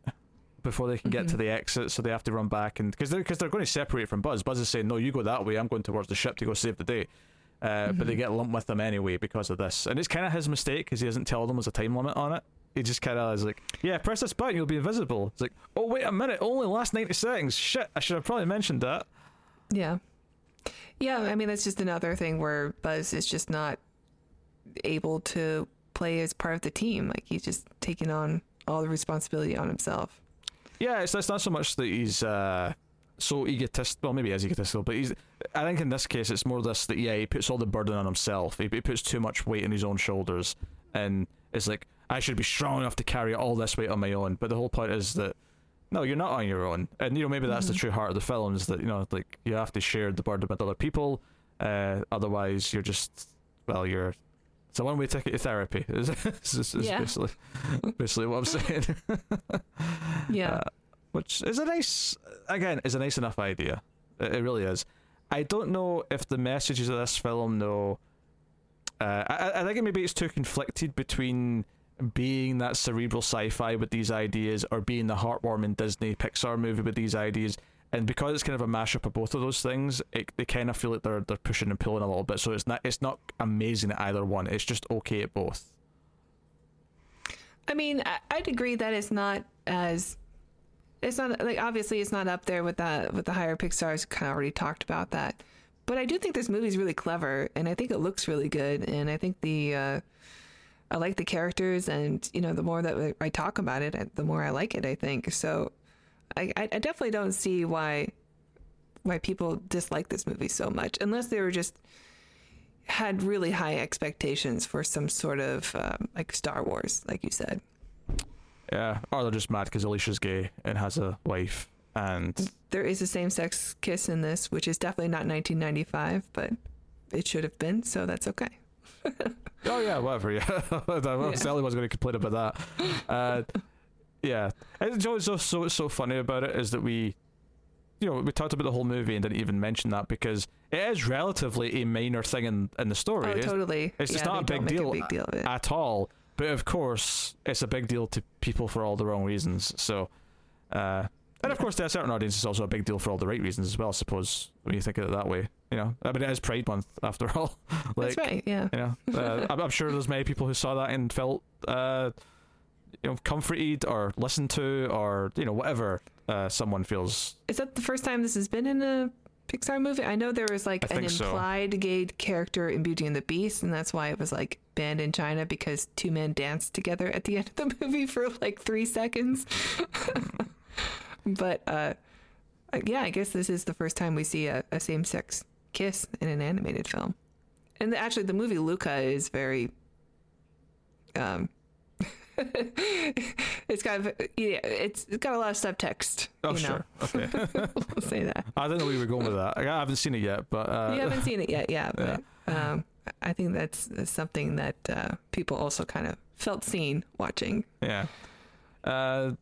before they can get to the exit, so they have to run back and because they're because they're going to separate from Buzz. Buzz is saying, "No, you go that way. I'm going towards the ship to go save the day." Uh, But they get lumped with them anyway because of this, and it's kind of his mistake because he doesn't tell them there's a time limit on it. He just kind of is like, "Yeah, press this button, you'll be invisible." It's like, "Oh wait a minute, only last ninety seconds. Shit, I should have probably mentioned that." yeah, yeah. I mean, that's just another thing where Buzz is just not able to play as part of the team. Like he's just taking on all the responsibility on himself. Yeah, it's, it's not so much that he's uh, so egotistical. Well, maybe he is egotistical, but he's. I think in this case, it's more this that yeah, he puts all the burden on himself. He, he puts too much weight on his own shoulders, and it's like I should be strong enough to carry all this weight on my own. But the whole point is that no, you're not on your own, and you know maybe that's the true heart of the film is that you know like you have to share the burden with other people. Uh, otherwise, you're just well, you're. It's a one-way ticket to therapy. <laughs> Is, is, is Yeah. basically basically what I'm <laughs> saying. Yeah, Uh, which is a nice again is a nice enough idea it, it really is i don't know if the messages of this film though uh, I, I think maybe it's too conflicted between being that cerebral sci-fi with these ideas or being the heartwarming disney pixar movie with these ideas and because it's kind of a mashup of both of those things it, they kind of feel like they're they're pushing and pulling a little bit. So it's not it's not amazing at either one. It's just okay at both. I mean, I'd agree that it's not as it's not like obviously it's not up there with that with the higher Pixar's kind of already talked about that. But I do think this movie's really clever, and I think it looks really good, and I think the uh, I like the characters, and you know, the more that I talk about it, the more I like it. I think so. I I definitely don't see why why people dislike this movie so much, unless they were just had really high expectations for some sort of um, like Star Wars, like you said. Yeah, or they're just mad because Alisha's gay and has a wife, and there is a same-sex kiss in this, which is definitely not 1995, but it should have been, so that's okay. <laughs> oh yeah, whatever. Yeah, <laughs> yeah. Sally was going to complain about that. Uh, yeah, and what's so so so funny about it is that we, you know, we talked about the whole movie and didn't even mention that because it is relatively a minor thing in in the story. Oh, totally. It's, it's yeah, just not a big, deal, a big deal at all. But of course, it's a big deal to people for all the wrong reasons. So, uh, and of course, to a certain audience, it's also a big deal for all the right reasons as well. I suppose when you think of it that way, you know, I mean, it is Pride Month <laughs> after all. like, That's right. Yeah. You know, uh, <laughs> I'm, I'm, sure there's many people who saw that and felt, uh, you know, comforted or listened to or you know whatever uh, someone feels. Is that the first time this has been in a Pixar movie? I know there was like an implied so. gay character in Beauty and the Beast, and that's why it was like banned in China because two men danced together at the end of the <laughs> movie for like three seconds. But uh, yeah, I guess this is the first time we see a, a same sex kiss in an animated film. And actually, the movie Luca is very. Um, <laughs> it's got yeah, it's, it's got a lot of subtext. Oh you know? sure, okay. <laughs> we'll say that. I don't know where we were going with that. I haven't seen it yet, but uh, you haven't seen it yet, yeah. <laughs> But yeah. Um, I think that's, that's something that uh, people also kind of felt seen watching. Yeah. Uh,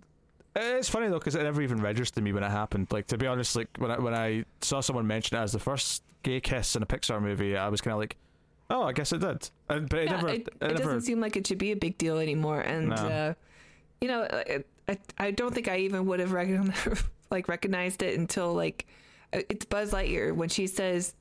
it's funny though because it never even registered to me when it happened. Like to be honest, like when I when I saw someone mention it as the first gay kiss in a Pixar movie, I was kind of like, oh, I guess it did. And, but it yeah, never. It, it, it never... doesn't seem like it should be a big deal anymore. And no. uh, you know, I, I don't think I even would have <laughs> like recognized it until like it's Buzz Lightyear when she says,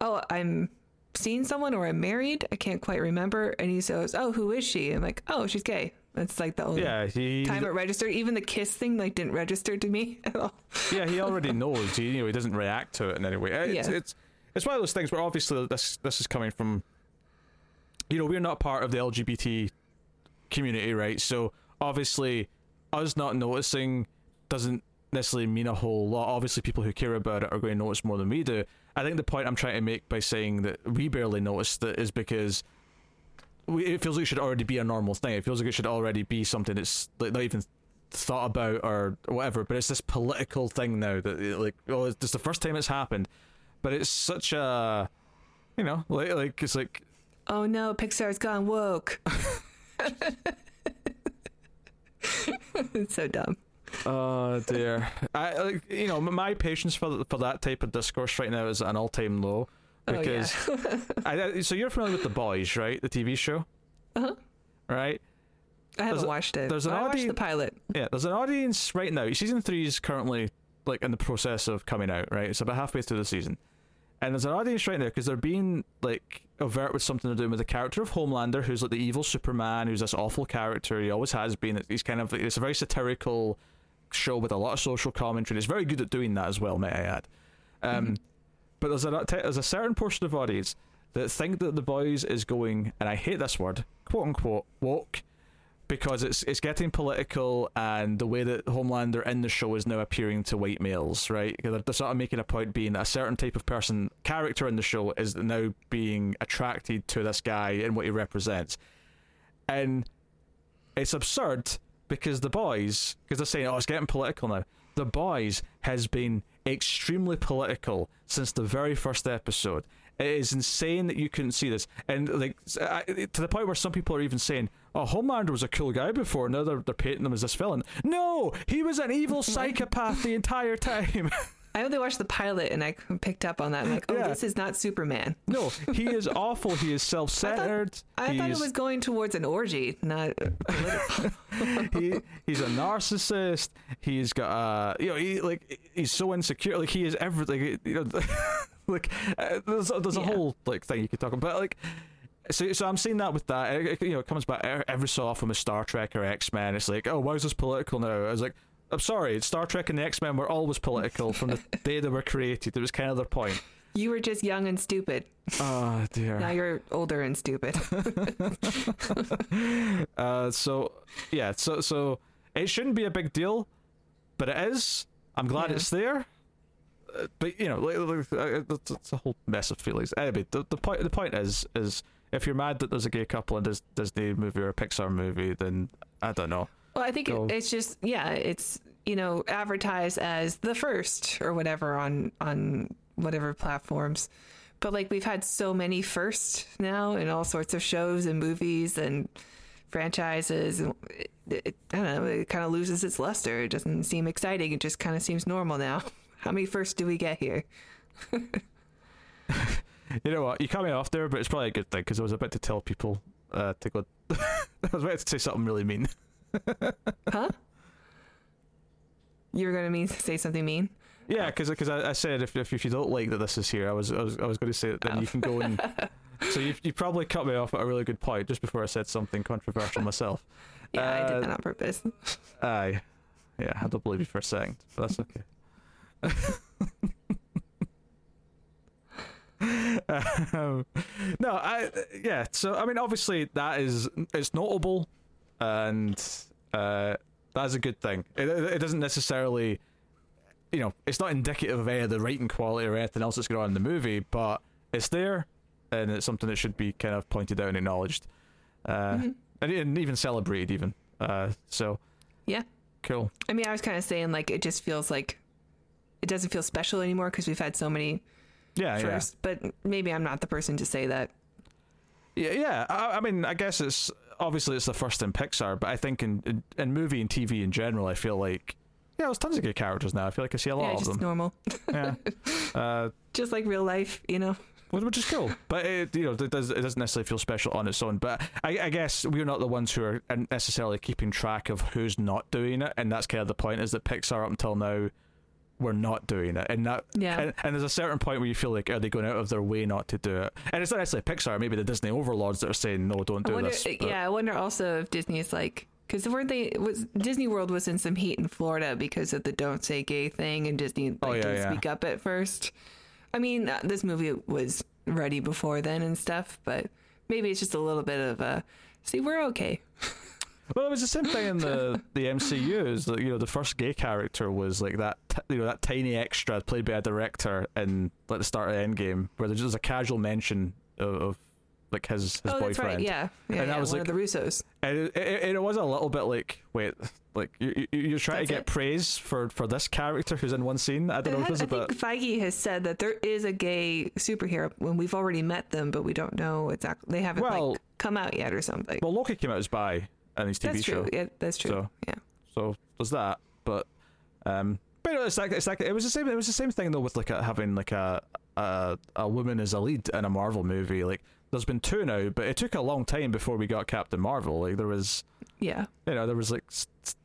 "Oh, I'm." Seeing someone or I'm married, I can't quite remember. And he says, "Oh, who is she?" I'm like, "Oh, she's gay." That's like the only yeah, he, time it registered. Even the kiss thing like didn't register to me <laughs> at all. yeah, he already <laughs> knows. He you know he doesn't react to it in any way. It's, yeah. it's it's one of those things where obviously this this is coming from. You know, we're not part of the LGBT community, right? So obviously, us not noticing doesn't necessarily mean a whole lot. Obviously, people who care about it are going to notice more than we do. I think the point I'm trying to make by saying that we barely noticed it is because it feels like it should already be a normal thing. It feels like it should already be something that's like not even thought about or whatever. But it's this political thing now that like oh, it's the first time it's happened, but it's such a you know like like it's like oh no, Pixar's gone woke. it's <laughs> <laughs> so dumb. Oh dear. I like you know my patience for for that type of discourse right now is at an all time low because oh, yeah. I, so you're familiar with the boys, right? The TV show. Uh huh. Right. I haven't there's watched it. There's an I audience. watched the pilot. Yeah, there's an audience right now. Season three is currently like in the process of coming out. Right, it's about halfway through the season, and there's an audience right now because they're being like overt with something they're doing with the character of Homelander, who's like the evil Superman, who's this awful character. He always has been. He's kind of it's a very satirical show with a lot of social commentary. It's very good at doing that as well, may I add. Um, mm-hmm. But there's a there's a certain portion of audience that think that the boys is going, and I hate this word, quote unquote, woke, because it's it's getting political, and the way that Homelander in the show is now appearing to white males, right? They're, they're sort of making a point being that a certain type of person, character in the show, is now being attracted to this guy and what he represents, and it's absurd because the boys, because they're saying, oh, it's getting political now. The boys has been extremely political since the very first episode. It is insane that you couldn't see this, and like to the point where some people are even saying, "Oh, Homelander was a cool guy before. Now they're they're painting him as this villain." No, he was an evil <laughs> psychopath the entire time. <laughs> I only watched the pilot and I picked up on that. I'm like, oh, yeah. this is not Superman. No, he <laughs> is awful. He is self-centered. I thought, I thought it was going towards an orgy, not <laughs> he he's a narcissist. He's got uh, you know, he like he's so insecure. Like he is everything. You know, <laughs> like uh, there's there's a yeah. whole like thing you could talk about. Like so, so I'm seeing that with that. It, you know, it comes back every so often with Star Trek or X Men. It's like, oh, why is this political now? I was like, I'm sorry, Star Trek and the X Men were always political from the <laughs> day they were created. It was kind of their point. You were just young and stupid. Oh dear. Now you're older and stupid. <laughs> Uh, so yeah, so so it shouldn't be a big deal, but it is. I'm glad Yeah. it's there. Uh, but you know, like, like, uh, it's, it's a whole mess of feelings. Anyway, the, the point the point is is if you're mad that there's a gay couple in this Disney movie or a Pixar movie, then I don't know. Well, I think Go. it's just yeah, it's you know advertised as the first or whatever on on whatever platforms. But like we've had so many firsts now in all sorts of shows and movies and franchises. and It, it, I don't know. It kind of loses its luster. It doesn't seem exciting. It just kind of seems normal now. <laughs> How many firsts do we get here? <laughs> You know what? You cut me off there, but it's probably a good thing because I was about to tell people uh, to go. <laughs> I was about to say something really mean. Huh? You were going to mean say something mean? Yeah, because I, I said if, if if you don't like that this is here, I was I was, I was going to say that then Oh. you can go and. <laughs> so you you probably cut me off at a really good point just before I said something controversial myself. <laughs> Yeah, I Uh, did that on purpose. Aye, yeah, I don't believe you for a second, but that's okay. <laughs> um, no, I yeah. So I mean, obviously that is it's notable, and uh, that is a good thing. It, it doesn't necessarily, you know, it's not indicative of any of the writing quality or anything else that's going on in the movie, but it's there, and it's something that should be kind of pointed out and acknowledged, uh, Mhm. and, and even celebrated, even. Uh, so Yeah. cool. I mean, I was kind of saying like it just feels like it doesn't feel special anymore because we've had so many Yeah, yeah. first. But maybe I'm not the person to say that. Yeah, yeah. I, I mean, I guess it's obviously it's the first in Pixar, but I think in, in in movie and TV in general, I feel like yeah, there's tons of good characters now. I feel like I see a lot yeah, of just them. normal, Yeah, <laughs> uh, just like real life, you know. which is cool. But it, you know, it, does, it doesn't necessarily feel special on its own. But I, I guess we're not the ones who are necessarily keeping track of who's not doing it, and that's kind of the point. Is that Pixar up until now were not doing it, and that Yeah. and, and there's a certain point where you feel like are they going out of their way not to do it? And it's not necessarily Pixar, maybe the Disney overlords that are saying no, don't I do wonder, this. but- yeah, I wonder also if Disney is like because weren't they was Disney World was in some heat in Florida because of the "Don't Say Gay" thing, and Disney like Oh, yeah, didn't yeah. speak up at first. I mean, uh, this movie was ready before then and stuff, but maybe it's just a little bit of a see, we're okay. <laughs> Well, it was the same thing in the the MCU. Is that you know the first gay character was like that t- you know that tiny extra played by a director in like the start of the Endgame, where there's just a casual mention of, of like his his oh, boyfriend. that's right. Yeah, yeah, And that yeah, was one like- of the Russos. And it, it, it was a little bit like wait, like you, you- you're trying That's to get it. praise for for this character who's in one scene. I don't know if I, it's a I think. Feige has said that there is a gay superhero when we've already met them, but we don't know exactly. They haven't Well- like come out yet or something. Well, Loki came out as bi in his TV that's show. true. Yeah, that's true. So- yeah. So there's that. But um, but you know, it's like it's like it was the same. It was the same thing though with like a, having like a, a a woman as a lead in a Marvel movie. Like there's been two now, but it took a long time before we got Captain Marvel. Like there was Yeah. you know there was like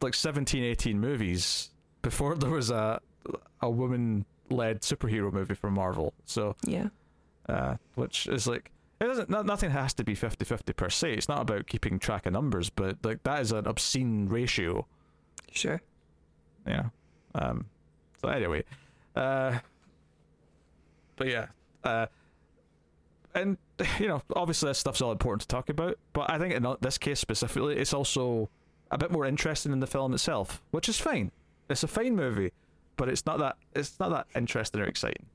like 17, 18 movies before <laughs> there was a a woman led superhero movie from Marvel. So Yeah. uh, which is like it doesn't not, nothing has to be 50-50 per se. It's not about keeping track of numbers, but like that is an obscene ratio. Sure. Yeah. Um. So anyway, uh. But yeah, uh. And you know, obviously, this stuff's all important to talk about. But I think in this case specifically, it's also a bit more interesting in the film itself, which is fine. It's a fine movie, but it's not that it's not that interesting or exciting.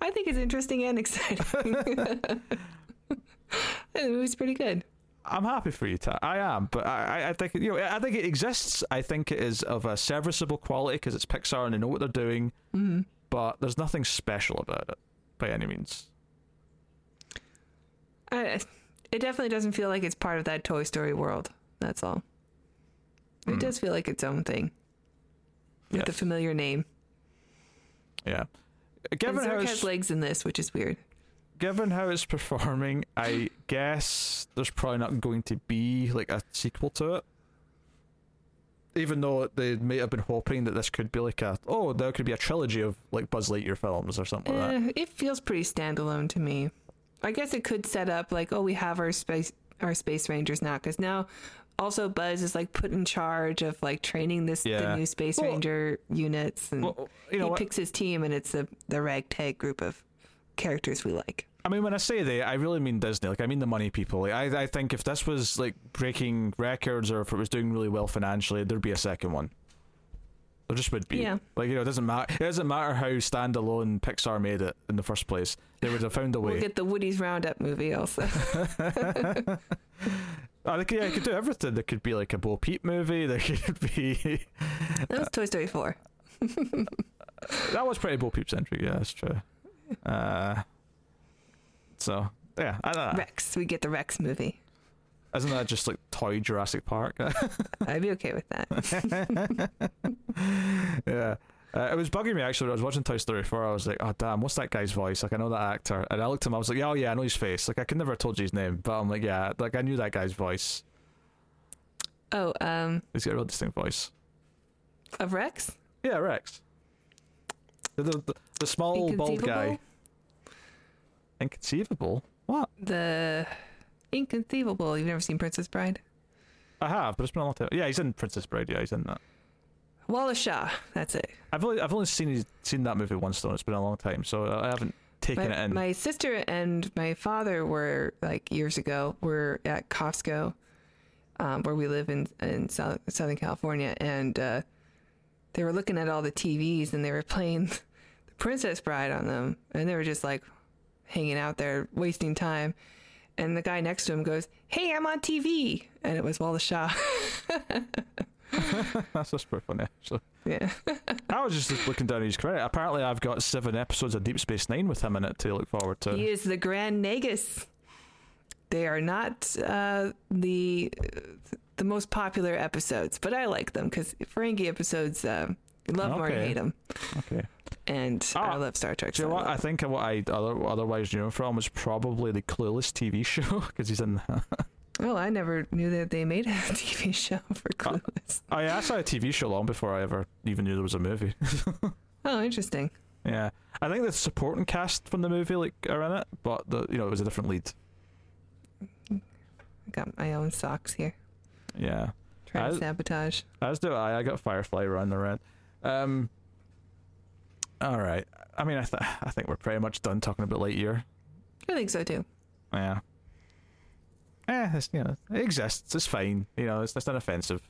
I think it's interesting and exciting. <laughs> it was pretty good. I'm happy for you, Ta. I am, but I, I- think you know, I think it exists. I think it is of a serviceable quality because it's Pixar and they know what they're doing. hmm But there's nothing special about it by any means. I, it definitely doesn't feel like it's part of that Toy Story world. That's all. It Hmm. does feel like its own thing with the Yes. familiar name. Yeah. Given how Zurg has legs in this, which is weird. given how it's performing, I guess there's probably not going to be like a sequel to it. Even though they may have been hoping that this could be like a oh there could be a trilogy of like Buzz Lightyear films or something like that. Eh, it feels pretty standalone to me. I guess it could set up like, oh, we have our space our space rangers now, because now also Buzz is like put in charge of like training this Yeah. the new Space Well- Ranger units, and Well, you know he what? picks his team, and it's the the ragtag group of characters we like. I mean, when I say they, I really mean Disney. Like, I mean the money people. Like, I, I think if this was like breaking records or if it was doing really well financially, there'd be a second one. There just would be. Yeah. Like, you know, it doesn't matter. It doesn't matter how standalone Pixar made it in the first place. They would have found a way. We'll get the Woody's Roundup movie also. <laughs> <laughs> <laughs> Oh, they could, yeah, they could do everything. There could be like a Bo Peep movie. There <laughs> could be. that was Toy Story four. <laughs> that was pretty Bo Peep centric. Yeah, that's true. Uh, so yeah, I don't know. Rex. We get the Rex movie. Isn't that just like toy Jurassic Park? <laughs> I'd be okay with that. yeah. Uh, it was bugging me actually when I was watching Toy Story 4. I was like, oh damn, what's that guy's voice? Like, I know that actor. And I looked at him, I was like, yeah, oh yeah, I know his face. Like, I could never have told you his name, but I'm like, yeah, like, I knew that guy's voice. Oh, um, He's got a real distinct voice. of Rex. Yeah, Rex. The, the, the, small bald guy. Inconceivable? Inconceivable? What? The Inconceivable. You've never seen Princess Bride? I have, but it's been a long time. Yeah, he's in Princess Bride. Yeah, he's in that. Wallace Shawn. That's it. I've only I've only seen seen that movie once though. It's been a long time, so I haven't taken My, it in. my sister and my father were like years ago. Were at Costco, um, where we live in in South, Southern California, and uh, they were looking at all the TVs and they were playing <laughs> the Princess Bride on them, and they were just like hanging out there wasting time. And the guy next to him goes, "Hey, I'm on TV," and it was Wallace Shawn. <laughs> <laughs> That's just pretty funny. So yeah. <laughs> I was just looking down his credit. Apparently, I've got seven episodes of Deep Space Nine with him in it to look forward to. He is the Grand Nagus. They are not uh, the the most popular episodes, but I like them because Ferengi episodes, uh, love them or hate them. Okay. And Ah, I love Star Trek. Do you know I what? I love- think what I other, otherwise knew him from was probably the Clueless TV <laughs> show because he's in. Oh, I never knew that they made a <laughs> TV show for. Clueless. oh yeah, I saw a TV show long before I ever even knew there was a movie. <laughs> Oh, interesting. yeah, I think the supporting cast from the movie like are in it, but the you know it was a different lead. I got my own socks here. Yeah. Trying to sabotage. As do I. I got Firefly running around. Um. All right. I mean, I th- I think we're pretty much done talking about Lightyear. I think so too. Yeah. Eh, it's, you know, it exists. It's fine. You know, it's, it's not offensive.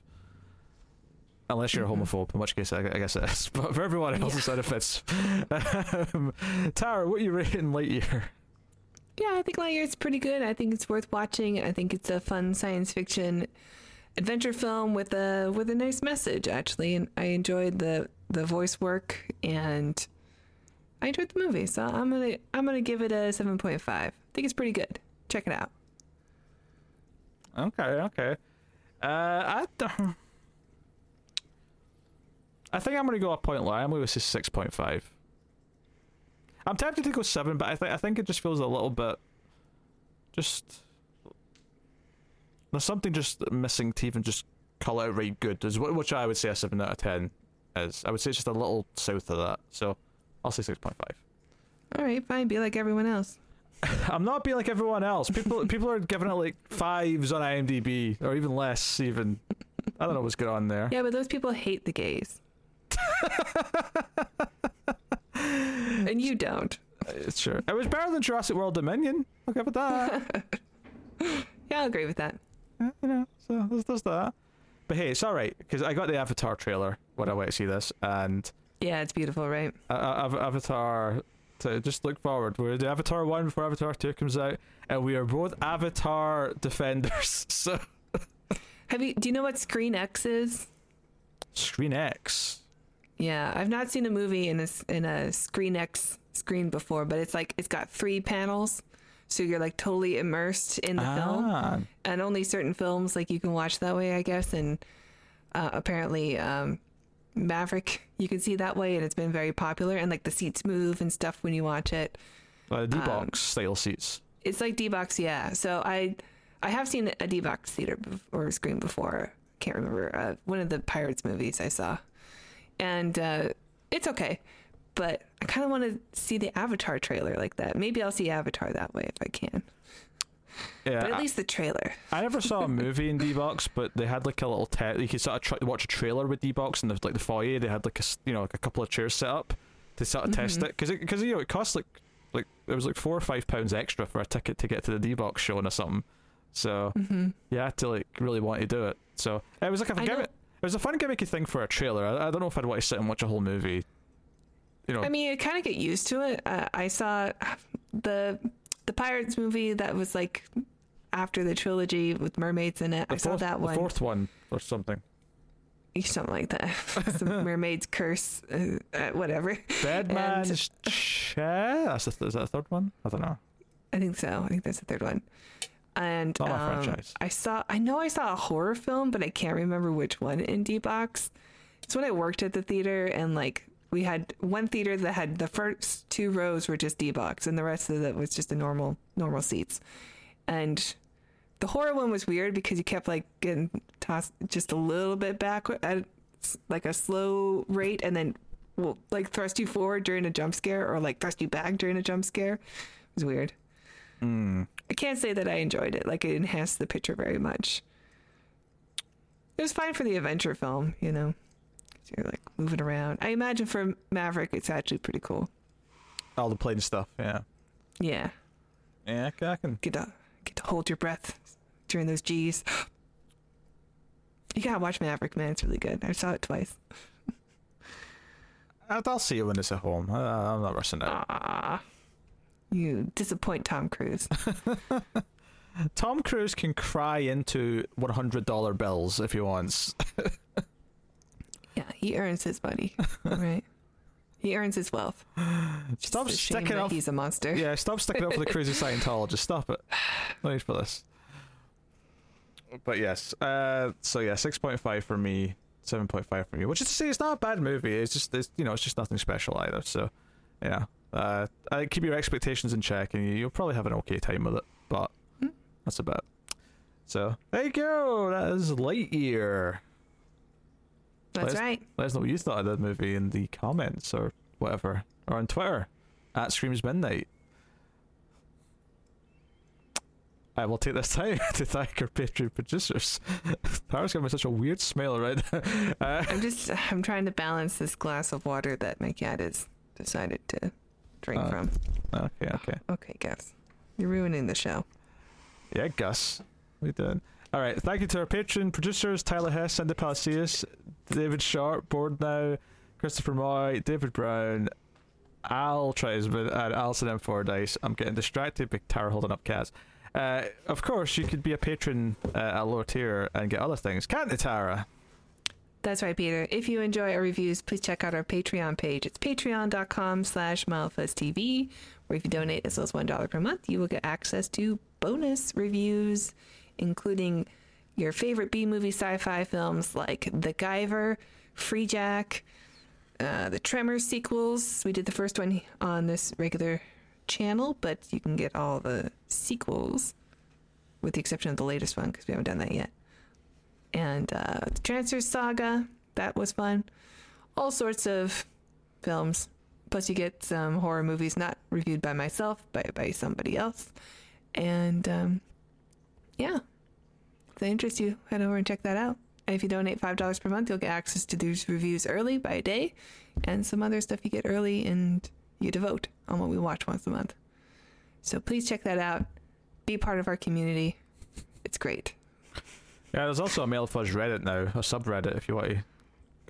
Unless you're Mhm. a homophobe, in which case I, I guess it is. <laughs> But for everyone else, Yeah. it's not offensive. <laughs> um, Tara, what are you rating Lightyear? Yeah, I think Lightyear is pretty good. I think it's worth watching. I think it's a fun science fiction adventure film with a with a nice message actually, and I enjoyed the the voice work and I enjoyed the movie. So I'm gonna I'm gonna give it a seven point five. I think it's pretty good. Check it out. Okay, okay. Uh, I, I think I'm to go a point lower. I'm to say six point five. I'm tempted to go seven, but I think I think it just feels a little bit, just there's something just missing to even just call it outright good. Is which I would say a seven out of ten is. I would say it's just a little south of that. So I'll say six point five. All right, fine. Be like everyone else. <laughs> I'm not being like everyone else. People <laughs> people are giving it like fives on IMDb or even less. Even I don't know what's going on there. Yeah, but those people hate the gays. <laughs> and you don't. It's sure it was better than Jurassic World Dominion. I'll give it that. Yeah, I'll agree with that. Yeah, you know, so there's, there's that. But hey, it's all right because I got the Avatar trailer when I went to see this, and Yeah, it's beautiful, right? uh, uh, Avatar. Just look forward. We're the Avatar one before Avatar two comes out, and we are both Avatar defenders. <laughs> So Have you? Do you know what Screen X is? Screen X. Yeah, I've not seen a movie in a in a Screen X screen before, but it's like it's got three panels, so you're like totally immersed in the film, Ah, and only certain films like you can watch that way, I guess. And uh, apparently, um, Maverick you can see that way, and it's been very popular. And like the seats move and stuff when you watch it. uh, D Um, box style seats. It's like D box, yeah. So I I have seen a D box theater bef- or screen before. Can't remember uh, one of the Pirates movies I saw, and uh, it's okay. But I kind of want to see the Avatar trailer like that. Maybe I'll see Avatar that way if I can. Yeah, But at I- least the trailer. I never saw a <laughs> movie in D box, but they had like a little te- you could sort of try- watch a trailer with D box in the like the foyer. They had like a you know like a couple of chairs set up to sort of test Mhm. it because because you know it costs like like it was like four or five pounds extra for a ticket to get to the D box showing or something. So hmm you had to like really want to do it. So it was like a I know- gimmick. It was a fun gimmicky thing for a trailer. I, I don't know if I'd want to sit and watch a whole movie. You know, I mean, you kind of get used to it. Uh, I saw the the Pirates movie that was like after the trilogy with mermaids in it. the I saw fourth, that the one, fourth one or something. something like that. <laughs> Some <laughs> mermaid's curse, uh, uh, whatever. And- Man's <laughs> Chair. That's the, is that the third one? I don't know. I think so. I think that's the third one. And um, franchise. I saw. I know I saw a horror film, but I can't remember which one in D box. It's when I worked at the theater, and like we had one theater that had the first two rows were just D box, and the rest of it was just the normal normal seats. And the horror one was weird because you kept like getting tossed just a little bit back at like a slow rate, and then will like thrust you forward during a jump scare, or like thrust you back during a jump scare. It was weird. Mm. I can't say that I enjoyed it. Like it enhanced the picture very much. It was fine for the adventure film, you know. 'Cause You're like moving around. I imagine for Maverick, it's actually pretty cool. All the plane stuff. Yeah. Yeah, Yeah, I can- get to get to hold your breath during those G's. <gasps> You gotta watch Maverick, man. It's really good. I saw it twice. <laughs> I'll see it when it's at home. I'm not rushing out. Ah, you disappoint Tom Cruise. <laughs> Tom Cruise can cry into $100 bills if he wants. <laughs> yeah, he earns his money, <laughs> right? He earns his wealth. Just <sighs> Stop sticking up. He's a monster. Yeah, stop sticking up for the crazy <laughs> Scientologist. Stop it. No need for this. But yes, uh, so yeah, six point five for me, seven point five for me. Which is to say, it's not a bad movie. It's just, it's, you know, it's just nothing special either. So, yeah, uh, I keep your expectations in check, and you, you'll probably have an okay time with it. But Hmm. that's about. it. So there you go. That is Lightyear. That's Let's- right. Let us know what you thought of that movie in the comments or whatever, or on Twitter at Screams Midnight. I will take this time <laughs> to thank our Patreon producers. <laughs> Tara's giving me such a weird smile right now. <laughs> Uh, I'm just I'm trying to balance this glass of water that my cat has decided to drink Uh, from. okay, okay. Okay, Gus. You're ruining the show. Yeah, Gus. We did. All right. Thank you to our patron producers Tyler Hess, Cindy Palacios, David Sharp, Board Now, Christopher Moy, David Brown, Al Trisman, and Alison M. Fordyce. I'm getting distracted by Tara holding up cats. Uh, of course, you could be a patron uh, at lower tier and get other things, can't you, Tara? That's right, Peter. If you enjoy our reviews, please check out our Patreon page. It's patreon.com slash mildfuzztv, where if you donate as low as $1 per month, you will get access to bonus reviews, including your favorite B-movie sci-fi films like The Guyver, Freejack, uh, the Tremors sequels. We did the first one on this regular channel, but you can get all the sequels, with the exception of the latest one, because we haven't done that yet and uh, the Trancers Saga. That was fun. All sorts of films. Plus, you get some horror movies not reviewed by myself, but by somebody else. And um, yeah, if that interests you, head over and check that out. And if you donate $5 per month, you'll get access to these reviews early by a day and some other stuff you get early, and you get to vote on what we watch once a month. So please check that out. Be part of our community. It's great. Yeah, there's also a Mild Fuzz Reddit now, a subreddit if you want to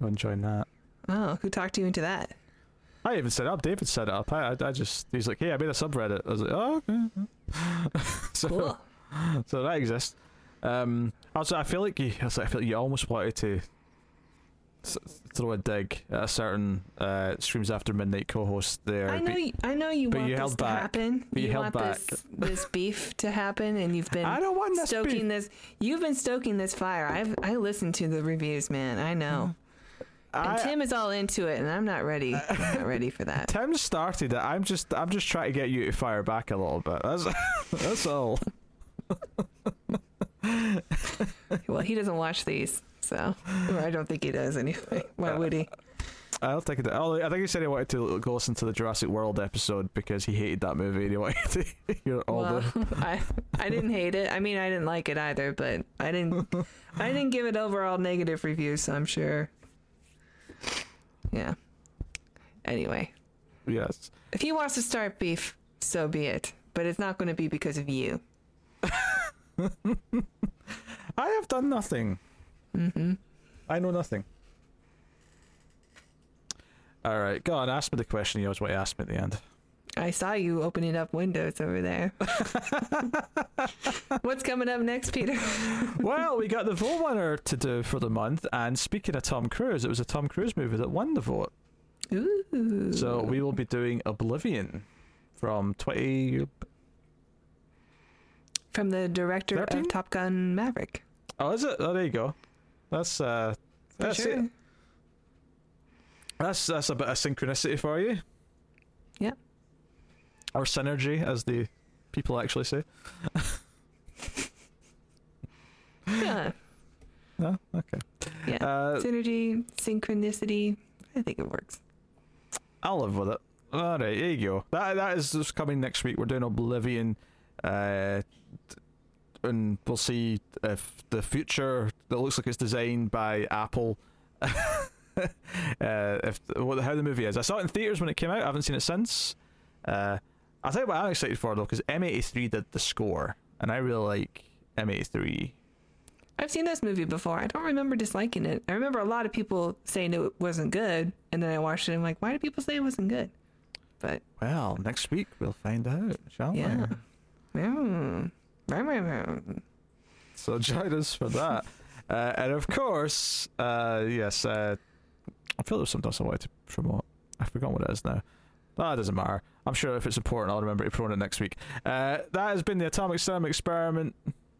go and join that. Oh, who talked you into that? I even set up. David set it up. I, I, I just he's like, "Hey, I made a subreddit." I was like, "Oh, okay." <laughs> so, Cool. <laughs> so that exists. Um, also, I feel like you, I was like, I feel like you almost wanted to s- throw a dig at a certain uh, streams after midnight co-host there. I know, but you, I know you but want you this to back. happen. But you held want back. this this beef to happen, and you've been I don't want this. stoking beef. this. You've been stoking this fire. I've I listened to the reviews, man. I know. And I, Tim is all into it, and I'm not ready. <laughs> I'm not ready for that. Tim started it. I'm just I'm just trying to get you to fire back a little bit. That's <laughs> that's all. <laughs> Well, he doesn't watch these, so or I don't think he does anyway. Why would he? I don't think it. Oh, I think he said he wanted to go listen to the Jurassic World episode because he hated that movie and he <laughs> wanted to hear all Well, the. I I didn't hate it. I mean, I didn't like it either, but I didn't I didn't give it overall negative reviews. So I'm sure. Yeah. Anyway, Yes. if he wants to start beef, so be it. But it's not going to be because of you. <laughs> <laughs> I have done nothing. Mm-hmm. I know nothing. All right, go on. Ask me the question you always want to ask me at the end. I saw you opening up windows over there. <laughs> What's coming up next, Peter? <laughs> well, we got the vote winner to do for the month, and speaking of Tom Cruise, it was a Tom Cruise movie that won the vote. Ooh. So we will be doing Oblivion from 20. From the director 13? of Top Gun Maverick. Oh, is it? Oh, there you go. That's uh, that's sure. it. That's that's a bit of synchronicity for you. Yeah. Or synergy, as the people actually say. Yeah. <laughs> No, okay. Yeah. Uh, Synergy, synchronicity. I think it works. I'll live with it. All right, there you go. That that is just coming next week. We're doing Oblivion, uh, and we'll see if the future that looks like it's designed by Apple. <laughs> uh, if what how the movie is. I saw it in theaters when it came out. I haven't seen it since. Uh, tell you what I'm excited for though, because M83 did the score, and I really like M83. I've seen this movie before. I don't remember disliking it. I remember a lot of people saying it wasn't good, and then I watched it and I'm like, why do people say it wasn't good? But Well, next week we'll find out, shall yeah. we? So join us for that. <laughs> uh, and of course, uh, yes, uh, I feel there's something else I wanted to promote. I've forgotten what it is now. Ah, it doesn't matter. I'm sure if it's important, I'll remember to promote it next week. Uh, that has been the Atomic Cinema Experiment,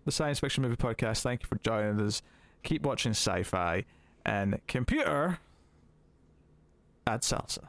the science fiction movie podcast. Thank you for joining us. Keep watching sci fi and computer. Add salsa.